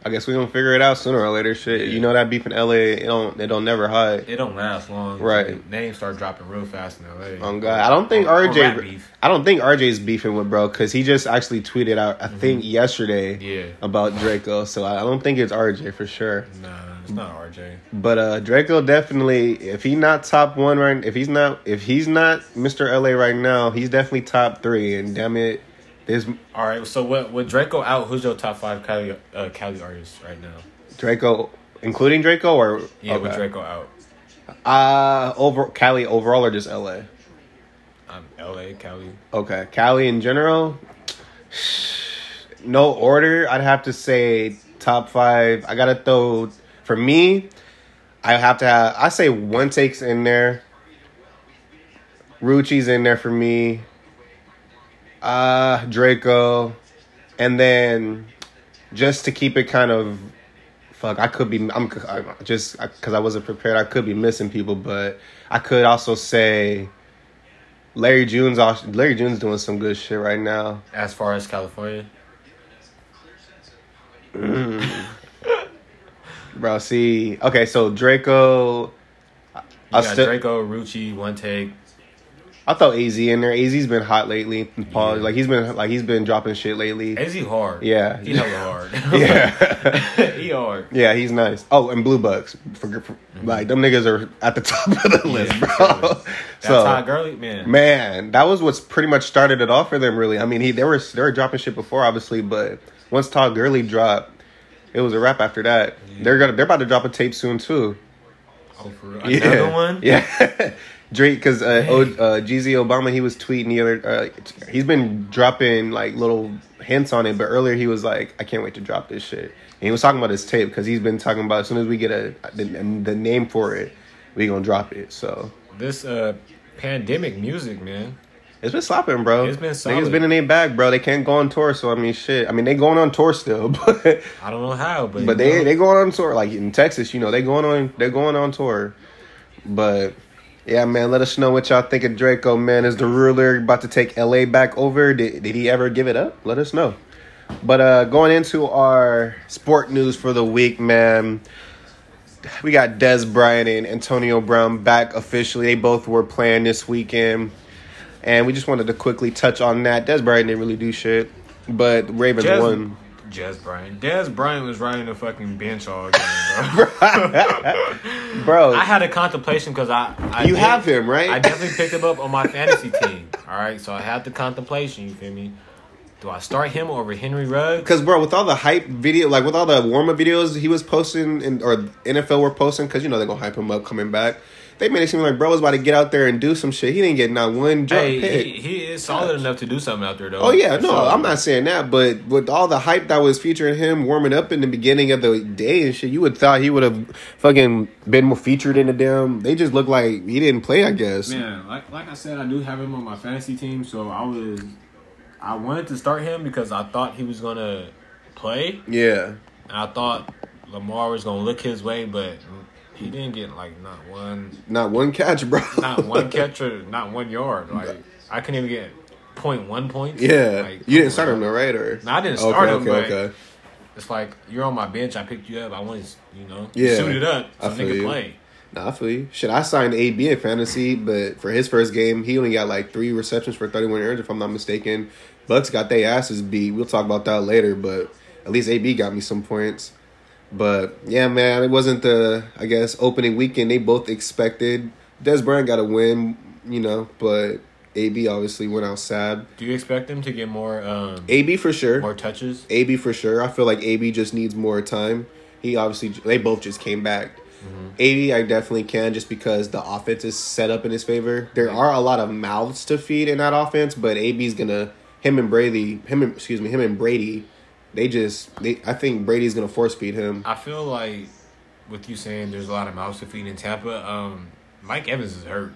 [SPEAKER 1] guess we gonna figure it out sooner or later. Shit,
[SPEAKER 2] Yeah.
[SPEAKER 1] you know that beef in LA, it don't it don't never hide.
[SPEAKER 2] It don't last long.
[SPEAKER 1] Right.
[SPEAKER 2] Names start dropping real fast in LA.
[SPEAKER 1] Oh God, I don't think RJ. I don't think RJ's beefing with bro because he just actually tweeted out. I think yesterday
[SPEAKER 2] Mm-hmm. Yeah.
[SPEAKER 1] about Drakeo. So I I don't think it's RJ for sure.
[SPEAKER 2] Nah, it's not RJ.
[SPEAKER 1] But uh Drakeo definitely, if he not top one right, if he's not, if he's not Mr. LA right now, he's definitely top three. And damn it, this
[SPEAKER 2] All right. So what? With Drakeo out, who's your top five Cali uh, Cali artists right now?
[SPEAKER 1] Drakeo, including Drakeo, or
[SPEAKER 2] Yeah, with. Drakeo out.
[SPEAKER 1] Uh, over Cali overall or just LA?
[SPEAKER 2] I'm LA, Cali.
[SPEAKER 1] Okay, Cali in general. No order. I'd have to say top five. I gotta throw for me. I have to have. I say one takes in there. Rucci's in there for me. Uh Drakeo, and then just to keep it kind of fuck. I could be. I'm I just because I wasn't prepared. I could be missing people, but I could also say. Larry June's Larry June's doing some good shit right now.
[SPEAKER 2] As far as California,
[SPEAKER 1] Bro, see, okay, so Drakeo,
[SPEAKER 2] you
[SPEAKER 1] I
[SPEAKER 2] got
[SPEAKER 1] still,
[SPEAKER 2] Drakeo, Rucci, One Take.
[SPEAKER 1] I thought AZ in there. AZ's been hot lately. Paul,
[SPEAKER 2] Yeah.
[SPEAKER 1] like he's been like he's been dropping shit lately.
[SPEAKER 2] He hard?
[SPEAKER 1] Yeah.
[SPEAKER 2] he hella hard.
[SPEAKER 1] Yeah,
[SPEAKER 2] he hard.
[SPEAKER 1] yeah, he's nice. Oh, and Blue Bucks, for, for- mm-hmm. like them niggas are at the top of the list,
[SPEAKER 2] Yeah,
[SPEAKER 1] bro.
[SPEAKER 2] sure. That
[SPEAKER 1] so
[SPEAKER 2] Todd Gurley, man.
[SPEAKER 1] man, that was what's pretty much started it off for them. Really, I mean, he they were they were dropping shit before, obviously, but once Todd Gurley dropped, it was a wrap after that. They're gonna they're about to drop a tape soon too.
[SPEAKER 2] Oh, for real. Another
[SPEAKER 1] yeah.
[SPEAKER 2] one?
[SPEAKER 1] Yeah. Drake, because uh, o, uh, GZ Obama, he was tweeting the other. Uh, he's been dropping like little hints on it, but earlier he was like, "I can't wait to drop this shit." And he was talking about his tape because he's been talking about as soon as we get a the, the name for it, we gonna drop it. So
[SPEAKER 2] This uh pandemic music, man.
[SPEAKER 1] it's been slapping, bro.
[SPEAKER 2] It's been
[SPEAKER 1] Niggas
[SPEAKER 2] solid.
[SPEAKER 1] been in their bag, bro. They can't go on tour, so I mean, shit. I mean, they going on tour still, but
[SPEAKER 2] I don't know how, but
[SPEAKER 1] but they
[SPEAKER 2] know,
[SPEAKER 1] they going on tour like in Texas, you know, they going on they going on tour. But yeah, man, let us know what y'all think of Drakeo. Man, is the ruler about to take LA back over? Did did he ever give it up? Let us know. But uh going into our sport news for the week, man. We got Dez Bryant and Antonio Brown back officially. They both were playing this weekend. And we just wanted to quickly touch on that. Dez Bryant didn't really do shit. But Ravens won.
[SPEAKER 2] Jazz Bryant. Jazz Bryant was riding the fucking bench all game, bro.
[SPEAKER 1] Bro,
[SPEAKER 2] I had a contemplation because I, I
[SPEAKER 1] you
[SPEAKER 2] did-
[SPEAKER 1] have him, right?
[SPEAKER 2] I definitely picked him up on my fantasy team. All right, so I had the contemplation. You feel me? Do I start him over Henry Ruggs?
[SPEAKER 1] Because bro, with all the hype video, like with all the warm up videos he was posting, and or NFL were posting, because you know they're gonna hype him up coming back. They made it seem like bro was about to get out there and do some shit. He didn't get not one jump
[SPEAKER 2] Hey,
[SPEAKER 1] hit.
[SPEAKER 2] he, he is solid enough to do something out there, though.
[SPEAKER 1] oh yeah, no,
[SPEAKER 2] So-
[SPEAKER 1] I'm not saying that, but with all the hype that was featuring him warming up in the beginning of the day and shit, you would thought he would have fucking been more featured in the damn. They just look like he didn't play. I guess.
[SPEAKER 2] Man, like like I said, I do have him on my fantasy team, so I was I wanted to start him because I thought he was gonna play,
[SPEAKER 1] Yeah.
[SPEAKER 2] and I thought Lamar was gonna look his way, but he didn't get like not one,
[SPEAKER 1] Not one catch, bro.
[SPEAKER 2] not one catch or not one yard. Like I couldn't even get point one points.
[SPEAKER 1] yeah.
[SPEAKER 2] Like,
[SPEAKER 1] you didn't start him though, right? Or
[SPEAKER 2] No, I didn't
[SPEAKER 1] Okay,
[SPEAKER 2] start him,
[SPEAKER 1] okay, okay.
[SPEAKER 2] it's like you're on my bench. I picked you up. I want to, you know,
[SPEAKER 1] Yeah.
[SPEAKER 2] suit it up so
[SPEAKER 1] I feel you.
[SPEAKER 2] play.
[SPEAKER 1] Nah, I feel you. Shit, I signed AB in fantasy, but for his first game, he only got like three receptions for 31 yards, if I'm not mistaken. Bucks got their asses beat. We'll talk about that later, but at least AB got me some points. But yeah, man, it wasn't the I guess opening weekend they both expected. Dez Bryant got a win, you know, but AB obviously went out sad.
[SPEAKER 2] Do you expect them to get more um,
[SPEAKER 1] AB for sure.
[SPEAKER 2] more touches?
[SPEAKER 1] AB for sure. I feel like AB just needs more time. He obviously they both just came back. AB I definitely can just because the offense is set up in his favor. There are a lot of mouths to feed in that offense, but AB's gonna him and Brady him and, excuse me him and Brady. They just they I think Brady's gonna force feed him.
[SPEAKER 2] I feel like with you saying there's a lot of mouths to feed in Tampa. Um, Mike Evans is hurt,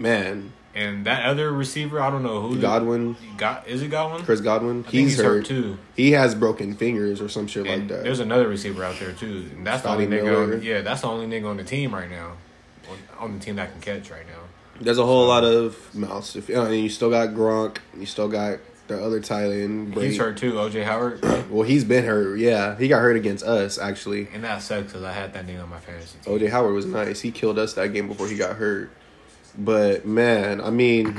[SPEAKER 1] Man,
[SPEAKER 2] and that other receiver, I don't know who.
[SPEAKER 1] Godwin,
[SPEAKER 2] Got is it Godwin?
[SPEAKER 1] Chris Godwin,
[SPEAKER 2] think
[SPEAKER 1] he's, hurt.
[SPEAKER 2] too.
[SPEAKER 1] He has broken fingers or some shit like that.
[SPEAKER 2] there's another receiver out there too. And that's
[SPEAKER 1] Scotty
[SPEAKER 2] the only
[SPEAKER 1] Miller.
[SPEAKER 2] nigga. On, yeah, that's the only nigga on the team right now. On, on the team that can catch right now.
[SPEAKER 1] There's a whole lot of mouths. If, and you still got Gronk, you still got the other tight end. Brady.
[SPEAKER 2] He's hurt too. OJ Howard,
[SPEAKER 1] Well, he's been hurt. Yeah, he got hurt against us actually.
[SPEAKER 2] and that sucks because I had that nigga on my fantasy team.
[SPEAKER 1] OJ Howard was nice. He killed us that game before he got hurt. But man, I mean,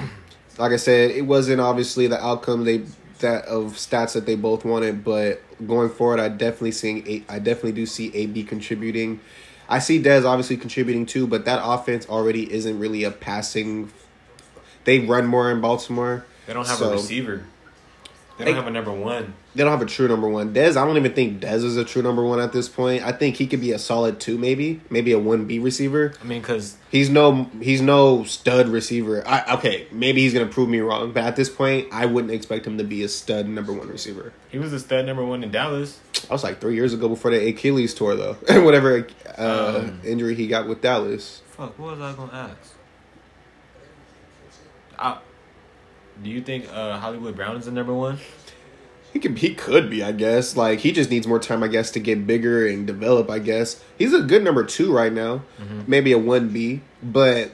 [SPEAKER 1] like I said, it wasn't obviously the outcome they that of stats that they both wanted. But going forward, I definitely seeing A- I definitely do see AB contributing. I see Dez obviously contributing too, but that offense already isn't really a passing. They run more in Baltimore.
[SPEAKER 2] They don't have
[SPEAKER 1] So-
[SPEAKER 2] a receiver. They
[SPEAKER 1] They-
[SPEAKER 2] don't have a number one.
[SPEAKER 1] They don't have a true number one. Dez, I don't even think Dez is a true number one at this point. I think he could be a solid two, maybe, maybe a one B receiver.
[SPEAKER 2] I mean, because
[SPEAKER 1] He's no he's no stud receiver. I, okay, maybe he's gonna prove me wrong, but at this point, I wouldn't expect him to be a stud number one receiver.
[SPEAKER 2] he was a stud number one in Dallas.
[SPEAKER 1] I was like three years ago before the Achilles tour, though. Whatever uh,
[SPEAKER 2] Um.
[SPEAKER 1] injury he got with Dallas.
[SPEAKER 2] Fuck, what was I gonna ask? I, do you think uh, Hollywood Brown is the number one?
[SPEAKER 1] He could he could be, I guess. Like he just needs more time, I guess, to get bigger and develop. I guess he's a good number two right now, maybe a one B, but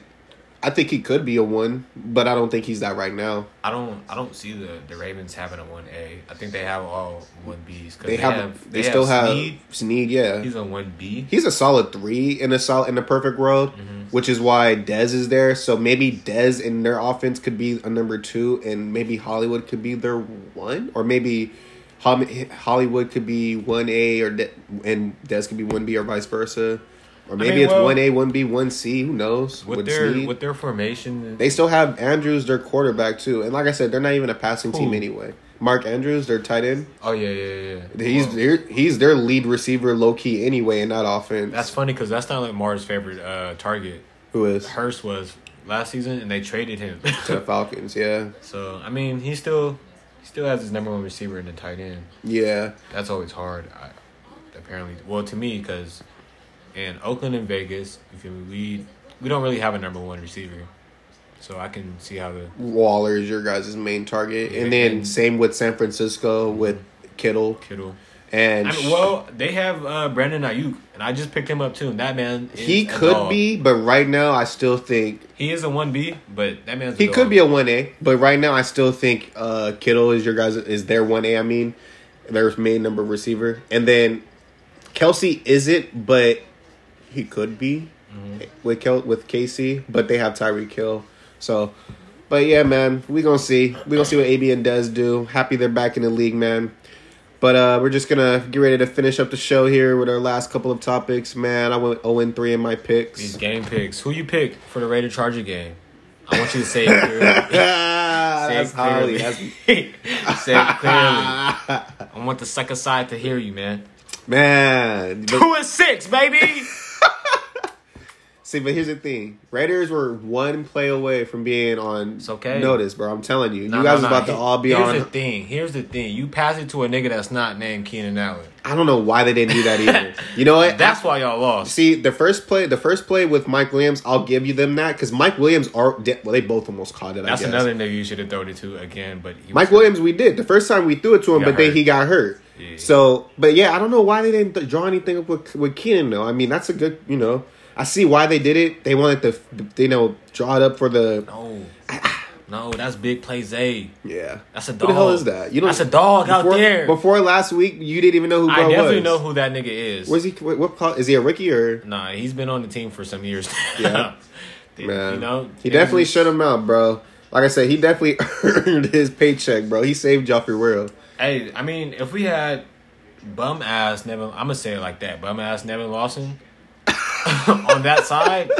[SPEAKER 1] I think he could be a one. But I don't think he's that right now.
[SPEAKER 2] I don't. I don't see the, the Ravens having a one A. I think they have all one Bs.
[SPEAKER 1] They, have, they, still have
[SPEAKER 2] Snead.
[SPEAKER 1] Snead, yeah.
[SPEAKER 2] He's a one B.
[SPEAKER 1] He's a solid three in a solid in the perfect world, mm-hmm. which is why Dez is there. So maybe Dez in their offense could be a number two, and maybe Hollywood could be their one, or maybe Hollywood could be one A, or De- and Dez could be one B, or vice versa, or maybe
[SPEAKER 2] mean,
[SPEAKER 1] it's one A, one B, one C. Who knows?
[SPEAKER 2] With
[SPEAKER 1] With
[SPEAKER 2] their
[SPEAKER 1] Snead.
[SPEAKER 2] with their formation,
[SPEAKER 1] they still have Andrews, their quarterback too, and like I said, they're not even a passing team anyway. Mark Andrews, their tight end.
[SPEAKER 2] oh yeah, yeah, yeah. yeah.
[SPEAKER 1] He's their, he's their lead receiver, low key anyway and not offense.
[SPEAKER 2] that's funny because that's not like Mars' favorite uh, target.
[SPEAKER 1] who is
[SPEAKER 2] Hurst was last season, and they traded him.
[SPEAKER 1] to the Falcons. Yeah,
[SPEAKER 2] so I mean, he still he still has his number one receiver in the tight end.
[SPEAKER 1] yeah.
[SPEAKER 2] That's always hard. I, apparently, well to me because in Oakland and Vegas, you feel me, we we don't really have a number one receiver, so I can see how the
[SPEAKER 1] Waller is your guys' main target,
[SPEAKER 2] Yeah,
[SPEAKER 1] and then
[SPEAKER 2] and-
[SPEAKER 1] same with San Francisco with Kittle
[SPEAKER 2] Kittle.
[SPEAKER 1] and
[SPEAKER 2] I mean, well, they have uh, Brandon Aiyuk, and I just picked him up too. And that man, is
[SPEAKER 1] he could be, but right now I still think
[SPEAKER 2] He is a one B, but that man,
[SPEAKER 1] he could be a one A. But right now I still think uh, Kittle is your guys is their one A. I mean, their main number receiver, and then Kelce isn't, but he could be with Kel- with Casey. But they have Tyreek Hill, so. But yeah, man, we gonna see. We gonna see what AB and Dez do. Happy they're back in the league, man. But uh, we're just gonna get ready to finish up the show here with our last couple of topics, man. I went zero and three in my picks.
[SPEAKER 2] These game picks. Who you pick for the Raider Charger game? I want you to say it clearly. Say
[SPEAKER 1] that's
[SPEAKER 2] it clearly.
[SPEAKER 1] That's
[SPEAKER 2] say it clearly. I want the second side to hear you, man.
[SPEAKER 1] man. But,
[SPEAKER 2] Two and six, baby.
[SPEAKER 1] see, but here's the thing: Raiders were one play away from being on
[SPEAKER 2] It's okay.
[SPEAKER 1] notice, bro. I'm telling you,
[SPEAKER 2] No,
[SPEAKER 1] you guys
[SPEAKER 2] no.
[SPEAKER 1] about to all be
[SPEAKER 2] Here's
[SPEAKER 1] on.
[SPEAKER 2] the thing. Here's the thing. You pass it to a nigga that's not named Keenan Allen.
[SPEAKER 1] I don't know why they didn't do that either. you know what?
[SPEAKER 2] That's why y'all lost.
[SPEAKER 1] See the first play, the first play with Mike Williams, I'll give you them that because Mike Williams are well, they both almost caught it. I
[SPEAKER 2] That's
[SPEAKER 1] guess.
[SPEAKER 2] another nigga you should have thrown it to again, but
[SPEAKER 1] Mike Williams, we did the first time we threw it to him, but then he got hurt.
[SPEAKER 2] Yeah.
[SPEAKER 1] So, but yeah, I don't know why they didn't draw anything up with with Keenan though. I mean, that's a good, you know, I see why they did it. They wanted to, you know, draw it up for the.
[SPEAKER 2] No. No, that's Big Play Zay.
[SPEAKER 1] Yeah.
[SPEAKER 2] That's a
[SPEAKER 1] Who
[SPEAKER 2] dog.
[SPEAKER 1] the hell is that? You know,
[SPEAKER 2] That's a dog out
[SPEAKER 1] before,
[SPEAKER 2] there.
[SPEAKER 1] Before last week, you didn't even know who
[SPEAKER 2] I definitely
[SPEAKER 1] was.
[SPEAKER 2] know who that nigga is.
[SPEAKER 1] Was he? What, what call- is he a rookie or?
[SPEAKER 2] Nah, he's been on the team for some years.
[SPEAKER 1] Yeah. Man,
[SPEAKER 2] you know,
[SPEAKER 1] he definitely shut him out, bro. Like I said, he definitely earned his paycheck, bro. He saved Joffrey World.
[SPEAKER 2] Hey, I mean, if we had bum ass Nevin, I'm gonna say it like that, bum ass Nevin Lawson on that side,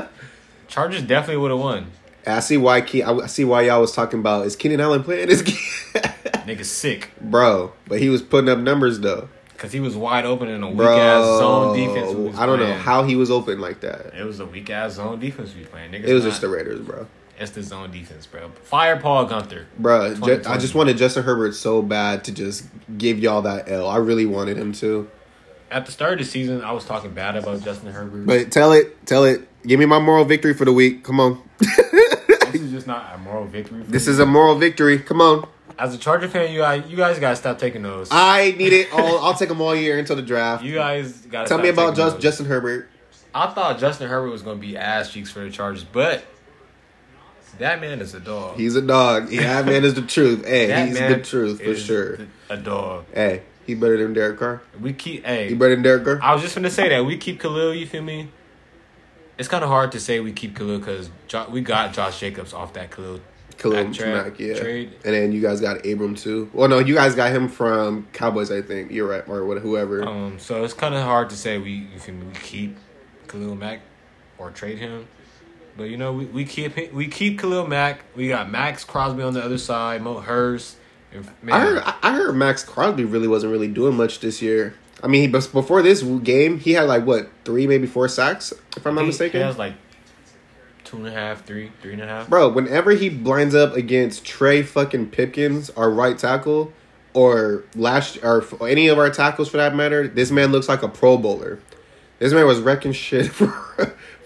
[SPEAKER 2] Chargers definitely would have won.
[SPEAKER 1] I see why. Ke- I see why y'all was talking about is Keenan Allen playing this game,
[SPEAKER 2] Nigga sick
[SPEAKER 1] bro. But he was putting up numbers though,
[SPEAKER 2] because he was wide open in a weak
[SPEAKER 1] bro.
[SPEAKER 2] ass zone defense.
[SPEAKER 1] I don't know how he was open like that.
[SPEAKER 2] It was a weak ass zone defense we playing. Niggas
[SPEAKER 1] It was
[SPEAKER 2] not-
[SPEAKER 1] just the Raiders, bro.
[SPEAKER 2] It's the zone defense, bro. Fire Paul Guenther.
[SPEAKER 1] Bro, I just wanted Justin Herbert so bad to just give y'all that L. I really wanted him to.
[SPEAKER 2] At the start of the season, I was talking bad about Justin Herbert.
[SPEAKER 1] But tell it, tell it. Give me my moral victory for the week. Come on.
[SPEAKER 2] this is just not a moral victory. For
[SPEAKER 1] This
[SPEAKER 2] me.
[SPEAKER 1] is a moral victory. Come on.
[SPEAKER 2] as a Charger fan, you guys, you guys gotta stop taking those.
[SPEAKER 1] I need it all. I'll take them all year until the draft.
[SPEAKER 2] you guys gotta
[SPEAKER 1] Tell
[SPEAKER 2] stop
[SPEAKER 1] me about just. Justin Herbert.
[SPEAKER 2] I thought Justin Herbert was gonna be ass cheeks for the Chargers, but that man is a dog.
[SPEAKER 1] He's a dog. Yeah, that man is the truth. Hey,
[SPEAKER 2] that
[SPEAKER 1] he's the truth for sure.
[SPEAKER 2] A dog.
[SPEAKER 1] Hey, he better than Derek Carr.
[SPEAKER 2] We keep. Hey,
[SPEAKER 1] He better than Derek Carr.
[SPEAKER 2] I was just gonna say that we keep Khalil. You feel me? It's kind of hard to say we keep Khalil because jo- we got Josh Jacobs off that Khalil.
[SPEAKER 1] Khalil
[SPEAKER 2] Mack
[SPEAKER 1] yeah.
[SPEAKER 2] trade.
[SPEAKER 1] And then you guys got Abram too. Well, no, you guys got him from Cowboys, I think. You're right, or what- whoever.
[SPEAKER 2] Um, so it's kind of hard to say we you feel me, we keep Khalil Mack or trade him. But you know we, we keep we keep Khalil Mack. We got Maxx Crosby on the other side, Mo Hurst. Man,
[SPEAKER 1] I heard, I- I heard Maxx Crosby really wasn't really doing much this year. I mean, he, bes- before this game, he had like what three, maybe four sacks, if I'm not
[SPEAKER 2] he-
[SPEAKER 1] mistaken.
[SPEAKER 2] He has like two and a half, three, three and a half.
[SPEAKER 1] Bro, whenever he blinds up against Trey fucking Pipkins, our right tackle, or last or any of our tackles for that matter, this man looks like a Pro Bowler. This man was wrecking shit for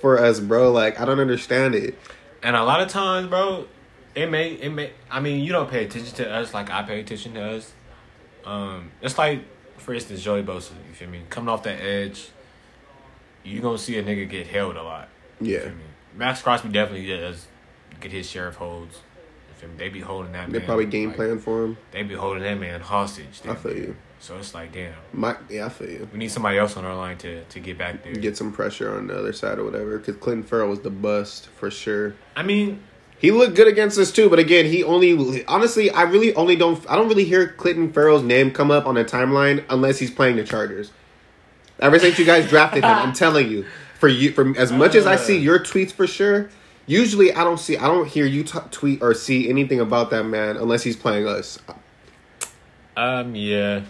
[SPEAKER 1] for us, bro. Like I don't understand it.
[SPEAKER 2] And a lot of times, bro, it may it may. I mean, you don't pay attention to us like I pay attention to us. Um, it's like, for instance, Joey Bosa. You feel me? Coming off that edge, you gonna see a nigga get held a lot. You
[SPEAKER 1] Yeah,
[SPEAKER 2] me? Maxx Crosby definitely does get his share of holds. You feel me? They be holding that man.
[SPEAKER 1] they
[SPEAKER 2] man.
[SPEAKER 1] probably game
[SPEAKER 2] like,
[SPEAKER 1] plan for him.
[SPEAKER 2] They be holding that man hostage.
[SPEAKER 1] I feel you.
[SPEAKER 2] So it's like, damn,
[SPEAKER 1] My yeah, I feel you.
[SPEAKER 2] we need somebody else on our line to to get back there.
[SPEAKER 1] Get some pressure on the other side or whatever. Because Clelin Ferrell was the bust for sure.
[SPEAKER 2] I mean,
[SPEAKER 1] He looked good against us too, but again, he only honestly, I really only don't I don't really hear Clelin Ferrell's name come up on the timeline unless he's playing the Chargers. Ever since you guys drafted him, I'm telling you, for you, from as much as I see uh. your tweets for sure, usually I don't see, I don't hear you t- tweet or see anything about that man unless he's playing us.
[SPEAKER 2] Um, yeah.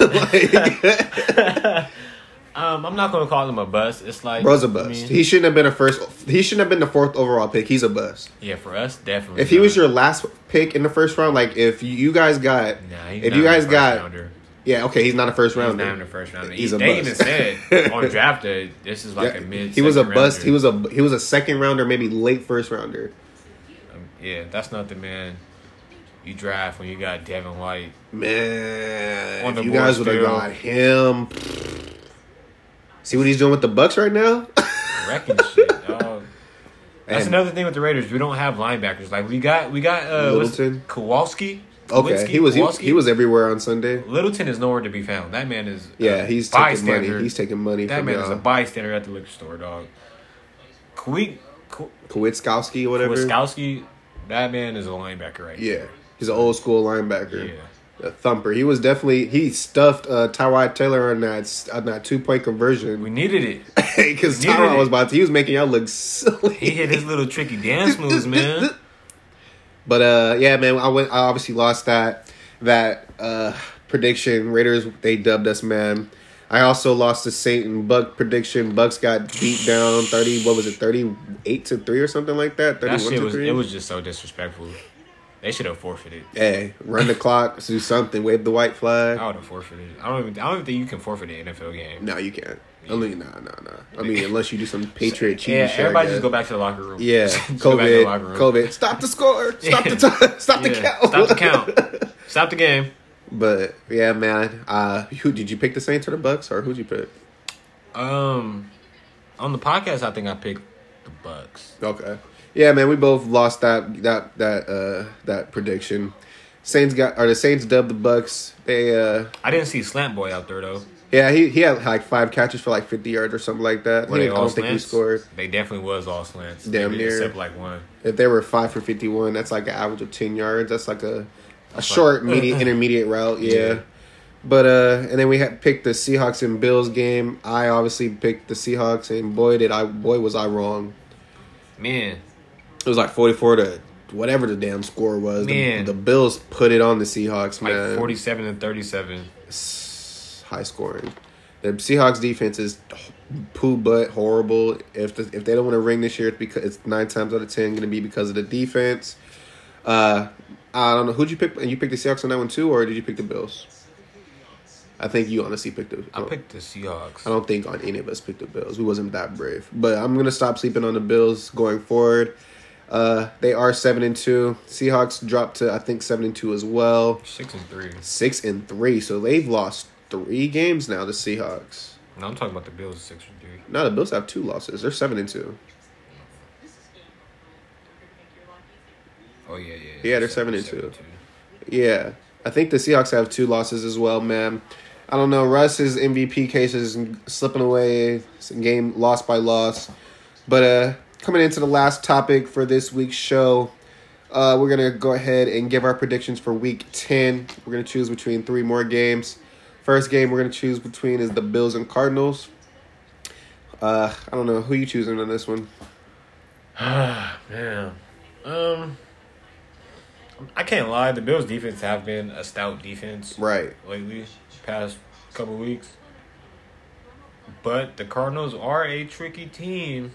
[SPEAKER 1] like,
[SPEAKER 2] Um, I'm not gonna call him a bust. It's like
[SPEAKER 1] bro's a
[SPEAKER 2] I
[SPEAKER 1] bust.
[SPEAKER 2] mean,
[SPEAKER 1] he shouldn't have been a first. He shouldn't have been the fourth overall pick. He's a bust.
[SPEAKER 2] yeah, for us, definitely.
[SPEAKER 1] If he was your last pick in the first round, like if you guys got,
[SPEAKER 2] Nah, he's
[SPEAKER 1] if
[SPEAKER 2] not
[SPEAKER 1] you guys got,
[SPEAKER 2] rounder.
[SPEAKER 1] yeah, okay, he's not a first
[SPEAKER 2] he's not in the first round.
[SPEAKER 1] He's
[SPEAKER 2] He-
[SPEAKER 1] a
[SPEAKER 2] they
[SPEAKER 1] bust.
[SPEAKER 2] even said on draft day, this is like
[SPEAKER 1] Yeah,
[SPEAKER 2] a mid.
[SPEAKER 1] he was a bust.
[SPEAKER 2] rounder.
[SPEAKER 1] He was a he was a second rounder, maybe late first rounder.
[SPEAKER 2] Um, yeah, that's not the man you draft when you got Devin White.
[SPEAKER 1] Man, if you guys would have got him. See what he's doing with the Bucks right now.
[SPEAKER 2] Wrecking shit, dog. That's
[SPEAKER 1] And-
[SPEAKER 2] another thing with the Raiders. We don't have linebackers. Like we got, we got uh,
[SPEAKER 1] Littleton?
[SPEAKER 2] Kowalski.
[SPEAKER 1] Okay, he was he, he was everywhere on Sunday.
[SPEAKER 2] Littleton is nowhere to be found. That man is
[SPEAKER 1] Yeah, he's taking money. He's taking money
[SPEAKER 2] that man is a bystander at the liquor store, dog.
[SPEAKER 1] Kwiatkoski whatever.
[SPEAKER 2] Kwiatkoski, that man is a linebacker, right?
[SPEAKER 1] Yeah, he's an old school linebacker.
[SPEAKER 2] Yeah.
[SPEAKER 1] A thumper. He was definitely he stuffed uh, Tyrod Taylor on that on that two point conversion.
[SPEAKER 2] We needed it.
[SPEAKER 1] because Tyrod was about to. He was making y'all look silly.
[SPEAKER 2] He hit his little tricky dance moves, man.
[SPEAKER 1] But uh, yeah, man, I went. I obviously lost that that uh prediction. Raiders they dubbed us, man. I also lost the Satan and Buck prediction. Bucks got beat down thirty. What was it, thirty eight to three or something like that?
[SPEAKER 2] That
[SPEAKER 1] Thirty one
[SPEAKER 2] shit
[SPEAKER 1] to
[SPEAKER 2] was
[SPEAKER 1] three.
[SPEAKER 2] it was just so disrespectful. They should have forfeited.
[SPEAKER 1] Hey, run the clock, do something, wave the white flag.
[SPEAKER 2] I would have forfeited. I don't even. I don't even think you can forfeit an NFL game.
[SPEAKER 1] No, you can't. I mean, nah, nah, nah. I mean, unless you do some Patriot cheese.
[SPEAKER 2] Yeah, everybody just go back to the locker room.
[SPEAKER 1] Yeah,
[SPEAKER 2] Just go back to the locker
[SPEAKER 1] COVID,
[SPEAKER 2] room.
[SPEAKER 1] COVID. Stop the score. Stop the time. Stop the count.
[SPEAKER 2] Stop the count. Stop the game.
[SPEAKER 1] But yeah, man. Uh, who did you pick? The Saints or the Bucks, or who'd you pick?
[SPEAKER 2] Um, on the podcast, I think I picked the Bucks.
[SPEAKER 1] Okay. Yeah, man, we both lost that that that uh that prediction. Saints got or the Saints dubbed the Bucks. They uh
[SPEAKER 2] I didn't see Slant Boy out there though.
[SPEAKER 1] yeah he he had like five catches for like fifty yards or something like that.
[SPEAKER 2] Were
[SPEAKER 1] I
[SPEAKER 2] all
[SPEAKER 1] don't think he scored.
[SPEAKER 2] They definitely was all slants.
[SPEAKER 1] Damn
[SPEAKER 2] Maybe
[SPEAKER 1] near.
[SPEAKER 2] except like one.
[SPEAKER 1] If they were five for fifty one, that's like an average of ten yards. That's like a a short, medium, intermediate route. Yeah.
[SPEAKER 2] Yeah.
[SPEAKER 1] But uh, and then we had picked the Seahawks and Bills game. I obviously picked the Seahawks, and boy did I, boy was I wrong.
[SPEAKER 2] Man,
[SPEAKER 1] It was like forty four to whatever the damn score was. The,
[SPEAKER 2] Man.
[SPEAKER 1] the Bills put it on the Seahawks,
[SPEAKER 2] like
[SPEAKER 1] man.
[SPEAKER 2] forty-seven and thirty-seven.
[SPEAKER 1] S- high scoring. The Seahawks defense is poo butt horrible. If the, if they don't want to ring this year, it's because it's nine times out of ten going to be because of the defense. Uh, I don't know who'd you pick. And you picked the Seahawks on that one too, or did you pick the Bills? I think you honestly picked the.
[SPEAKER 2] I picked the Seahawks.
[SPEAKER 1] I don't think on any of us picked the Bills. We wasn't that brave. But I'm gonna stop sleeping on the Bills going forward. Uh, they are seven and two. Seahawks dropped to I think seven and two as well.
[SPEAKER 2] Six and three.
[SPEAKER 1] Six and three. So they've lost three games now. The Seahawks.
[SPEAKER 2] No, I'm talking about the Bills. Six and three.
[SPEAKER 1] No, the Bills have two losses. They're seven and two.
[SPEAKER 2] Oh yeah, yeah.
[SPEAKER 1] Yeah, they're seven and two. Yeah, I think the Seahawks have two losses as well, man. I don't know. Russ's MVP case is slipping away. Game lost by loss. But uh, coming into the last topic for this week's show, uh, we're gonna go ahead and give our predictions for Week Ten. We're gonna choose between three more games. First game we're gonna choose between is the Bills and Cardinals. Uh, I don't know who you choosing on this one.
[SPEAKER 2] Man, um, I can't lie. The Bills' defense have been a stout defense
[SPEAKER 1] Right.
[SPEAKER 2] lately, past couple weeks. But the Cardinals are a tricky team.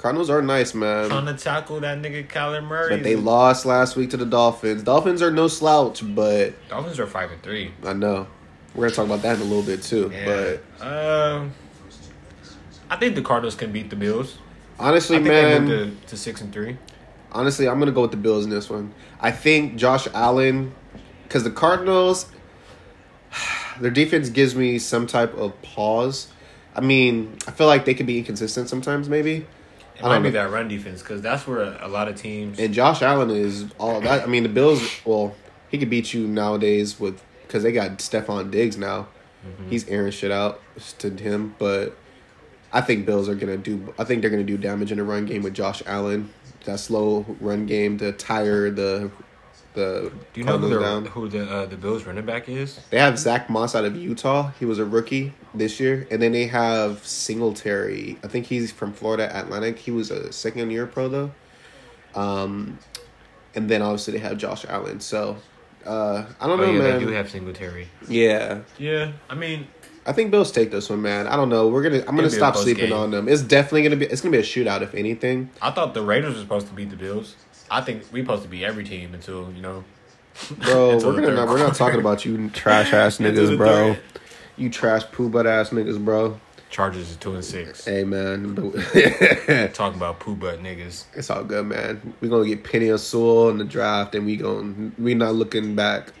[SPEAKER 1] Cardinals are nice, man.
[SPEAKER 2] Trying to tackle that nigga Kyler Murray.
[SPEAKER 1] But they lost last week to the Dolphins. Dolphins are no slouch, but
[SPEAKER 2] Dolphins are five and three.
[SPEAKER 1] I know. We're gonna talk about that in a little bit too.
[SPEAKER 2] Yeah. um, I think the Cardinals can beat the Bills.
[SPEAKER 1] Honestly,
[SPEAKER 2] I think
[SPEAKER 1] man,
[SPEAKER 2] they moved to, to six and three.
[SPEAKER 1] honestly, I'm gonna go with the Bills in this one. I think Josh Allen, because the Cardinals, their defense gives me some type of pause. I mean, I feel like they can be inconsistent sometimes, maybe.
[SPEAKER 2] It
[SPEAKER 1] I
[SPEAKER 2] might be
[SPEAKER 1] know.
[SPEAKER 2] that run defense because that's where a, a lot of teams.
[SPEAKER 1] And Josh Allen is all that. I mean, the Bills. Well, he could beat you nowadays with because they got Stefon Diggs now. Mm-hmm. He's airing shit out to him, but I think Bills are gonna do. I think they're gonna do damage in the run game with Josh Allen. That slow run game to tire the the
[SPEAKER 2] Do you know who
[SPEAKER 1] Cardinals
[SPEAKER 2] the who the uh, the Bills running back is?
[SPEAKER 1] They have Zach Moss out of Utah. He was a rookie this year, and then they have Singletary. I think he's from Florida Atlantic. He was a second year pro though. Um, and then obviously they have Josh Allen. So uh, I don't
[SPEAKER 2] Oh
[SPEAKER 1] know,
[SPEAKER 2] yeah,
[SPEAKER 1] man.
[SPEAKER 2] they do have Singletary.
[SPEAKER 1] yeah,
[SPEAKER 2] Yeah, I mean,
[SPEAKER 1] I think Bills take this one, man. I don't know. We're gonna. I'm gonna
[SPEAKER 2] It'll
[SPEAKER 1] stop sleeping
[SPEAKER 2] game.
[SPEAKER 1] on them. It's definitely gonna be. It's gonna be a shootout if anything.
[SPEAKER 2] I thought the Raiders were supposed to beat the Bills. I think we supposed to be every team until you know.
[SPEAKER 1] Bro, we're gonna not, we're not talking about you trash ass niggas, bro.
[SPEAKER 2] third.
[SPEAKER 1] You trash poo butt ass niggas, bro.
[SPEAKER 2] Chargers is two and six.
[SPEAKER 1] Hey man,
[SPEAKER 2] Talking about poo butt niggas.
[SPEAKER 1] It's all good, man. We're gonna get Penei Sewell in the draft, and we going we not looking back.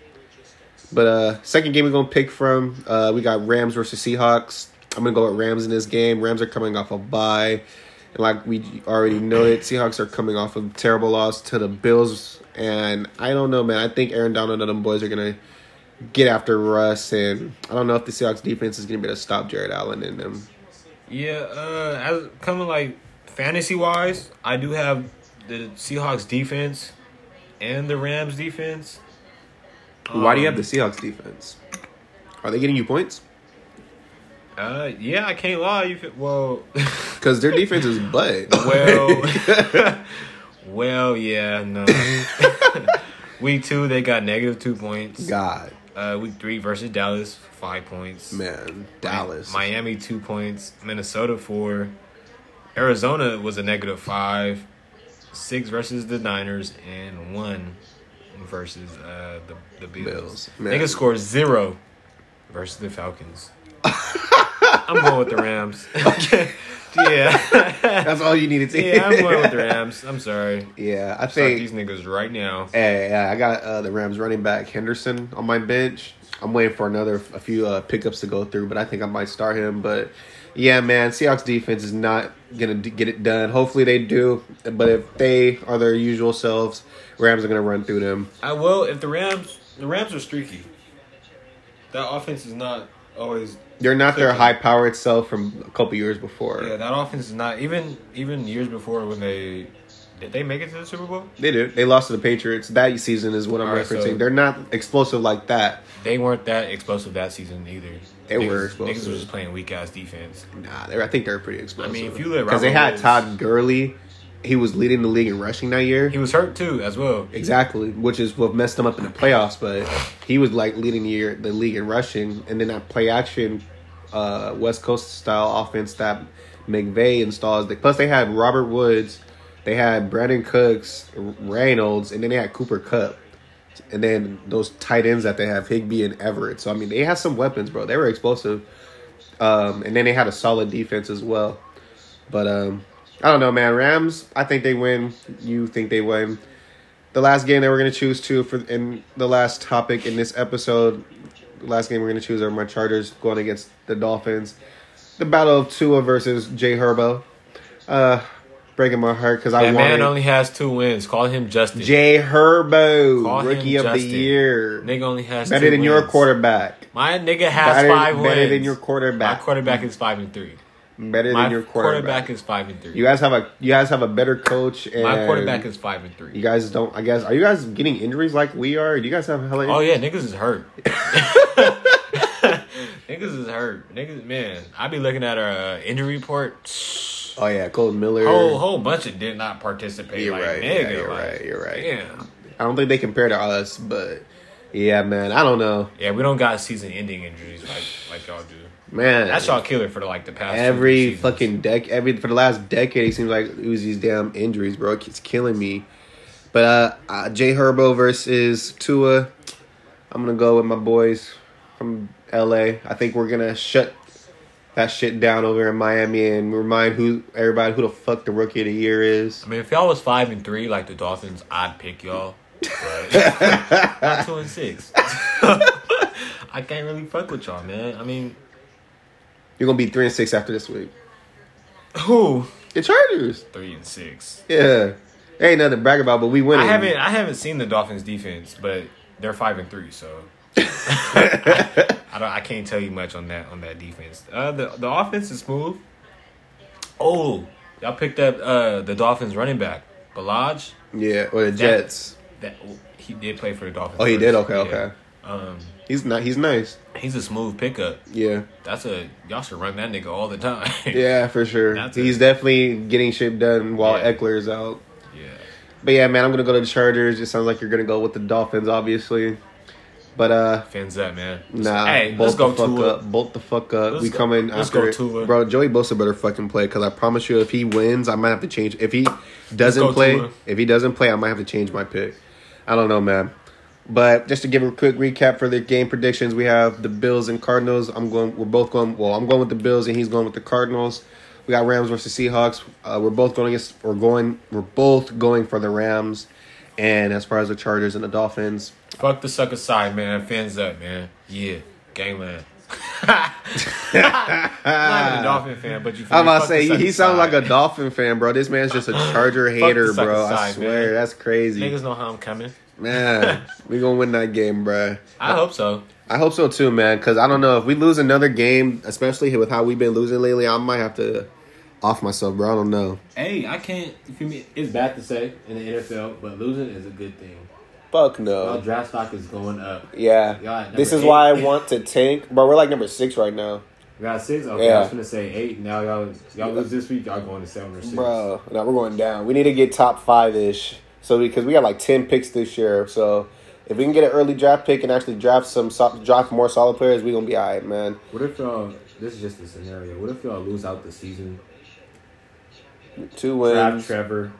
[SPEAKER 1] But uh, second game we're gonna pick from, uh, we got Rams versus Seahawks. I'm gonna go with Rams in this game. Rams are coming off a bye, like we already know it, Seahawks are coming off a terrible loss to the Bills. And I don't know, man. I think Aaron Donald and them boys are gonna get after Russ, and I don't know if the Seahawks defense is gonna be able to stop Jared Allen and them.
[SPEAKER 2] Yeah, uh, as coming like fantasy wise, I do have the Seahawks defense and the Rams defense.
[SPEAKER 1] Why do you have
[SPEAKER 2] Um,
[SPEAKER 1] the Seahawks defense? Are they getting you points?
[SPEAKER 2] Uh, yeah, I can't lie. You well,
[SPEAKER 1] Because their defense is butt.
[SPEAKER 2] well, well, yeah, no. week two, they got negative two points.
[SPEAKER 1] God,
[SPEAKER 2] Uh, week three versus Dallas, five points.
[SPEAKER 1] man, Dallas.
[SPEAKER 2] Miami two points. Minnesota four. Arizona was a negative five. Six versus the Niners and one versus uh, the the Bills.
[SPEAKER 1] Bills, man.
[SPEAKER 2] Niggas scored zero versus the Falcons. I'm going with the Rams. okay. yeah,
[SPEAKER 1] That's all you needed to.
[SPEAKER 2] yeah, I'm going with the Rams. I'm sorry.
[SPEAKER 1] yeah, I
[SPEAKER 2] Start these niggas right now.
[SPEAKER 1] Hey, yeah, I got uh, the Rams running back Henderson on my bench. I'm waiting for another a few uh, pickups to go through, but I think I might start him. But Yeah, man. Seahawks defense is not gonna d- get it done. Hopefully they do, but if they are their usual selves, Rams are gonna run through them.
[SPEAKER 2] I will if the Rams. The Rams are streaky. That offense is not always.
[SPEAKER 1] They're not their high power itself from a couple years before.
[SPEAKER 2] Yeah, that offense is not even even years before when they did they make it to the Super Bowl.
[SPEAKER 1] They did. They lost to the Patriots. That season is what I'm
[SPEAKER 2] Alright,
[SPEAKER 1] referencing.
[SPEAKER 2] so-
[SPEAKER 1] They're not explosive like that.
[SPEAKER 2] They weren't that explosive that season either.
[SPEAKER 1] They
[SPEAKER 2] niggas,
[SPEAKER 1] were
[SPEAKER 2] Niggas
[SPEAKER 1] explosive.
[SPEAKER 2] were just playing weak ass defense.
[SPEAKER 1] Nah, I think they're pretty explosive.
[SPEAKER 2] I mean, if you
[SPEAKER 1] because they had Todd Gurley, he was leading the league in rushing that year.
[SPEAKER 2] He was hurt too, as well.
[SPEAKER 1] Exactly, which is what messed him up in the playoffs. But he was like leading the year, the league in rushing, and then that play action, uh, West Coast style offense that McVay installs. Plus, they had Robert Woods, they had Brandin Cooks, Reynolds, and then they had Cooper Kupp, and then those tight ends that they have Higbee and Everett. So I mean, they had some weapons, bro. They were explosive, um, and then they had a solid defense as well. But um, I don't know, man. Rams, I think they win. You think they win? The last game that we're gonna choose to for in the last topic in this episode, the last game we're gonna choose are my Chargers going against the Dolphins. The battle of Tua versus Jay Herbo. Uh, breaking my heart because I
[SPEAKER 2] That man only has two wins. Call him Justin.
[SPEAKER 1] Jay Herbo,
[SPEAKER 2] Call
[SPEAKER 1] rookie of the year.
[SPEAKER 2] Nigga only has
[SPEAKER 1] Better than your quarterback.
[SPEAKER 2] My nigga has
[SPEAKER 1] Better,
[SPEAKER 2] five wins.
[SPEAKER 1] better than your quarterback.
[SPEAKER 2] My
[SPEAKER 1] quarterback.
[SPEAKER 2] quarterback is five and three.
[SPEAKER 1] Better
[SPEAKER 2] My
[SPEAKER 1] than your quarterback.
[SPEAKER 2] is five and three.
[SPEAKER 1] You guys have a you guys have a better coach and
[SPEAKER 2] My quarterback is five and three.
[SPEAKER 1] you guys don't I guess are you guys getting injuries like we are? Do you guys have hella
[SPEAKER 2] Oh yeah, niggas is hurt. niggas is hurt. Niggas, man. I be looking at our uh, injury report.
[SPEAKER 1] Oh yeah, Cole Miller.
[SPEAKER 2] Whole whole bunch of did not participate.
[SPEAKER 1] You're
[SPEAKER 2] like,
[SPEAKER 1] right,
[SPEAKER 2] Nigga,
[SPEAKER 1] yeah, you're
[SPEAKER 2] like,
[SPEAKER 1] right, you're right.
[SPEAKER 2] Damn.
[SPEAKER 1] I don't think they compare to us, but yeah, man, I don't know,
[SPEAKER 2] Yeah, we don't got season ending injuries like like y'all do.
[SPEAKER 1] Man.
[SPEAKER 2] That's y'all killer for the like the past
[SPEAKER 1] every fucking deck, every for the last decade, it seems like it was these damn injuries, bro. It's killing me. But uh, uh Jay Herbo versus Tua, I'm gonna go with my boys from L.A. I think we're gonna shut that shit down over in Miami and remind who everybody who the fuck the rookie of the year is.
[SPEAKER 2] I mean, if y'all was five and three like the Dolphins, I'd pick y'all. But not two and six. I can't really fuck with y'all, man. I mean,
[SPEAKER 1] You're gonna be three and six after this week.
[SPEAKER 2] who
[SPEAKER 1] The Chargers.
[SPEAKER 2] three and six?
[SPEAKER 1] Yeah. Ain't nothing to brag about, but we winning.
[SPEAKER 2] I haven't I haven't seen the Dolphins defense, but they're five and three, so I, don't I can't tell you much on that on that defense. Uh, the the offense is smooth. Oh, y'all picked up uh, the Dolphins running back, Ballage.
[SPEAKER 1] Yeah, or the Jets.
[SPEAKER 2] That he did play for the Dolphins.
[SPEAKER 1] Oh, he
[SPEAKER 2] first.
[SPEAKER 1] did? Okay,
[SPEAKER 2] Yeah.
[SPEAKER 1] okay.
[SPEAKER 2] Um,
[SPEAKER 1] He's not. He's nice.
[SPEAKER 2] he's a smooth pickup.
[SPEAKER 1] Yeah,
[SPEAKER 2] That's a y'all should run that nigga all the time.
[SPEAKER 1] yeah, for sure.
[SPEAKER 2] That's
[SPEAKER 1] He's
[SPEAKER 2] it.
[SPEAKER 1] definitely getting shit done while
[SPEAKER 2] Yeah.
[SPEAKER 1] Ekeler's out.
[SPEAKER 2] yeah.
[SPEAKER 1] But yeah, man, I'm gonna go to the Chargers. It sounds like you're gonna go with the Dolphins, obviously. But uh,
[SPEAKER 2] Fins up, man.
[SPEAKER 1] nah,
[SPEAKER 2] Hey,
[SPEAKER 1] bolt
[SPEAKER 2] let's go
[SPEAKER 1] the fuck
[SPEAKER 2] Tua.
[SPEAKER 1] up. Bolt the fuck up.
[SPEAKER 2] Let's
[SPEAKER 1] we
[SPEAKER 2] go-
[SPEAKER 1] coming
[SPEAKER 2] let's
[SPEAKER 1] after
[SPEAKER 2] go
[SPEAKER 1] it.
[SPEAKER 2] Tua.
[SPEAKER 1] bro. Joey Bosa better fucking play because I promise you, if he wins, I might have to change. If he doesn't play,
[SPEAKER 2] Tua.
[SPEAKER 1] if he doesn't play, I might have to change my pick. I don't know, man. But just to give a quick recap for the game predictions, we have the Bills and Cardinals. I'm going. We're both going. Well, I'm going with the Bills, and he's going with the Cardinals. We got Rams versus Seahawks. Uh, we're both going against. We're going. We're both going for the Rams. And as far as the Chargers and the Dolphins,
[SPEAKER 2] Fuck the sucker side, man. Fins up, man. Yeah, gangland. I'm not even a Dolphin fan, but you.
[SPEAKER 1] I'm about to say he, he sounds like a Dolphin fan, bro. This man's just a Charger hater, bro. I swear,
[SPEAKER 2] man.
[SPEAKER 1] that's crazy,
[SPEAKER 2] Niggas know how I'm coming.
[SPEAKER 1] Man. we gonna win that game, bro.
[SPEAKER 2] I hope so.
[SPEAKER 1] I hope so too, man. Because I don't know if we lose another game, especially with how we've been losing lately, I might have to off myself, bro. I don't know.
[SPEAKER 2] Hey, I can't. You feel? It's bad to say in the NFL, but losing is a good thing.
[SPEAKER 1] Fuck
[SPEAKER 2] Y'all
[SPEAKER 1] no.
[SPEAKER 2] draft stock is going up.
[SPEAKER 1] Yeah. This
[SPEAKER 2] number
[SPEAKER 1] is why I want to tank, bro. We're like number six right now,
[SPEAKER 2] We got six. Okay,
[SPEAKER 1] Yeah.
[SPEAKER 2] I was gonna say eight. Now y'all y'all lose this week. Y'all going to seven or six.
[SPEAKER 1] bro. No, we're going down. We need to get top five ish. So because we got like ten picks this year, so if we can get an early draft pick and actually draft some so- draft more solid players, we gonna be alright, man.
[SPEAKER 2] What if y'all? This is just a scenario. What if y'all lose out the season?
[SPEAKER 1] Two
[SPEAKER 2] Draft. Trevor,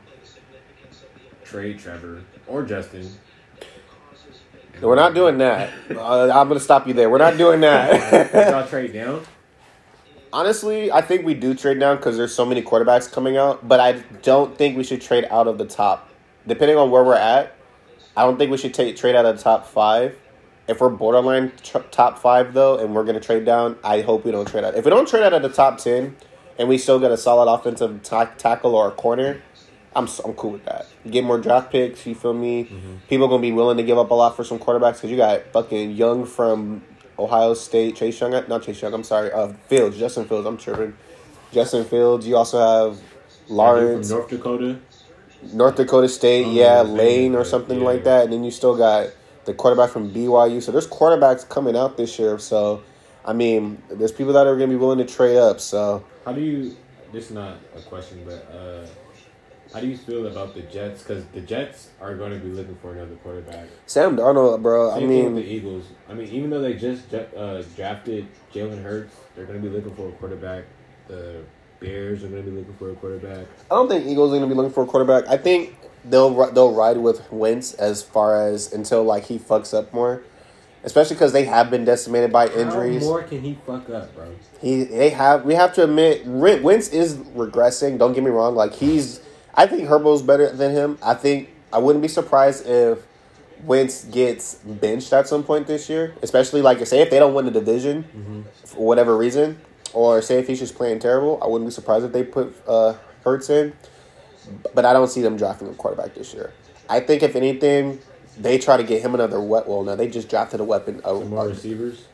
[SPEAKER 2] trade Trevor or Justin.
[SPEAKER 1] We're not doing that. Uh, I'm gonna stop you there. We're not doing that.
[SPEAKER 2] y'all trade down?
[SPEAKER 1] Honestly, I think we do trade down because there's so many quarterbacks coming out. But I don't think we should trade out of the top. Depending on where we're at, I don't think we should take trade out of the top five If we're borderline tr- top five though, and we're gonna trade down, I hope we don't trade out. If we don't trade out at the top ten, and we still get a solid offensive ta- tackle or a corner, I'm I'm cool with that. Get more draft picks. You feel me? People gonna be willing to give up a lot for some quarterbacks because you got fucking Young from Ohio State, Chase Young, not Chase Young. I'm sorry, uh, Fields, Justin Fields. I'm tripping. Justin Fields. You also have
[SPEAKER 2] From
[SPEAKER 1] Lawrence,
[SPEAKER 2] North Dakota.
[SPEAKER 1] North Dakota State,
[SPEAKER 2] Oh,
[SPEAKER 1] yeah,
[SPEAKER 2] yeah,
[SPEAKER 1] Lane or
[SPEAKER 2] yeah.
[SPEAKER 1] something like that, and then you still got the quarterback from BYU. So there's quarterbacks coming out this year. So, I mean, there's people that are going to be willing to trade up. So
[SPEAKER 2] How do you? This is not a question, but uh, how do you feel about the Jets? Because the Jets are going to be looking for another quarterback.
[SPEAKER 1] Sam Darnold, bro. I
[SPEAKER 2] Same with
[SPEAKER 1] mean,
[SPEAKER 2] the Eagles. I mean, even though they just uh, drafted Jalen Hurts, they're going to be looking for a quarterback. The Bears are going to be looking for a quarterback.
[SPEAKER 1] I don't think Eagles are going to be looking for a quarterback. I think they'll they'll ride with Wentz as far as until like he fucks up more, especially because they have been decimated by injuries.
[SPEAKER 2] How more can he fuck up, bro?
[SPEAKER 1] He they have we have to admit Wentz is regressing. Don't get me wrong. Like he's I think Herbo's better than him. I think I wouldn't be surprised if Wentz gets benched at some point this year, especially like you say if they don't win the division mm-hmm. for whatever reason, or say if he's just playing terrible. I wouldn't be surprised if they put uh, Hurts in, but I don't see them drafting a quarterback this year. I think if anything. They try to get him another wet. Well, no, they just drafted a weapon.
[SPEAKER 2] Some more receivers.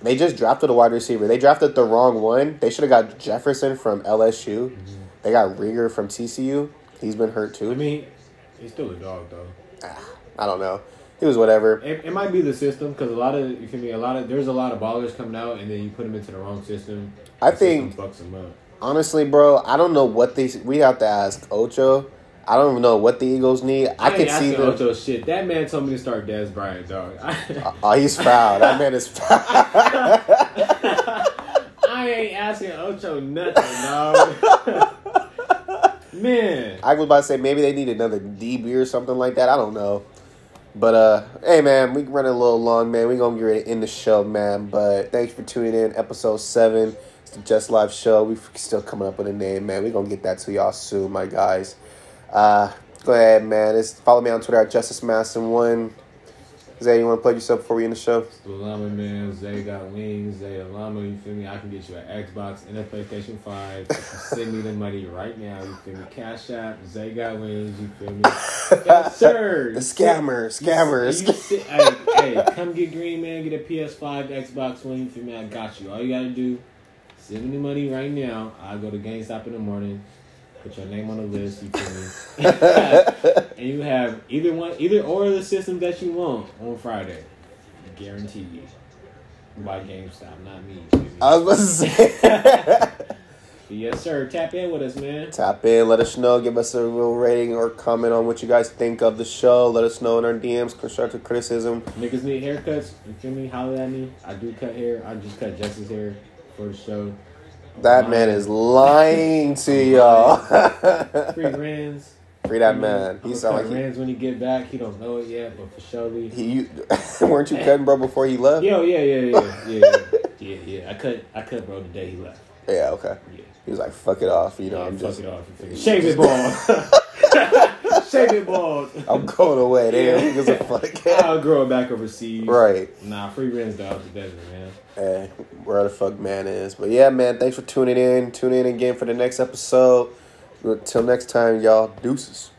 [SPEAKER 1] they just drafted a wide receiver. They drafted the wrong one. They should have got Jefferson from LSU. They got Reagor from TCU. He's been hurt too.
[SPEAKER 2] I mean, he's still a dog, though.
[SPEAKER 1] I don't know. He was whatever.
[SPEAKER 2] It, it might be the system because a lot of you feel me. A lot of there's a lot of ballers coming out, and then you put them into the wrong system.
[SPEAKER 1] I
[SPEAKER 2] the system
[SPEAKER 1] think-
[SPEAKER 2] fucks them up.
[SPEAKER 1] Honestly, bro, I don't know what they. We have to ask Ocho. I don't even know what the Eagles need. I,
[SPEAKER 2] ain't
[SPEAKER 1] could see them.
[SPEAKER 2] Ocho shit. That man told me to start Dez Bryant, dog.
[SPEAKER 1] Oh, he's proud. that man is proud.
[SPEAKER 2] I ain't asking Ocho nothing, dog. man,
[SPEAKER 1] I was about to say maybe they need another DB or something like that. I don't know. But uh hey man, we running a little long, man. We gonna get ready to end the show, man. But thanks for tuning in. Episode seven. It's the Just Live show. We still coming up with a name, man. We gonna get that to y'all soon, my guys. Uh go ahead, man. It's follow me on Twitter at Justice Masson One. Zay, you wanna plug yourself before we end the show?
[SPEAKER 2] the Llama man, Zay got wings, Zay a llama. You feel me? I can get you an Xbox and a PlayStation Five. Send me the money right now. You feel me? Cash App, Zay got wings. You feel me? Yes, sir.
[SPEAKER 1] The scammer, scammers.
[SPEAKER 2] Hey, hey, come get Green Man, get a PS5, Xbox One. You feel me? I got you. All you gotta do, send me the money right now. I'll go to GameStop in the morning, put your name on the list. You feel me? and you have either one, either or the system that you want on Friday. I Guarantee you. By GameStop, not me.
[SPEAKER 1] I was about to say
[SPEAKER 2] yes, sir. Tap in with us, man.
[SPEAKER 1] Tap in, let us know, give us a real rating or comment on what you guys think of the show. Let us know in our DMs, constructive criticism.
[SPEAKER 2] Niggas need haircuts. You feel me? Holler at me. I do cut hair. I just cut Jesse's hair for the show.
[SPEAKER 1] That man is lying to y'all.
[SPEAKER 2] Free Rans.
[SPEAKER 1] Free that man. He
[SPEAKER 2] He
[SPEAKER 1] sound like
[SPEAKER 2] Rans when he get back. He don't know it yet, but for sure.
[SPEAKER 1] he, he you, weren't you cutting bro before he left?
[SPEAKER 2] Yo, oh, yeah, yeah, yeah, yeah, yeah, yeah, yeah. I cut, I cut, bro, the day he left.
[SPEAKER 1] Yeah, okay.
[SPEAKER 2] Yeah,
[SPEAKER 1] He was like, "Fuck it off," you know.
[SPEAKER 2] yeah
[SPEAKER 1] I'm
[SPEAKER 2] fuck
[SPEAKER 1] just,
[SPEAKER 2] it off. Shave it, ball. Shave it, ball.
[SPEAKER 1] I'm going away. Damn, who gives a fuck?
[SPEAKER 2] I'll grow it back overseas.
[SPEAKER 1] right.
[SPEAKER 2] Nah, free Rans dog the desert, man.
[SPEAKER 1] Hey, where the fuck man is. But yeah, man, thanks for tuning in. Tune in again for the next episode. Until next time, y'all. Deuces.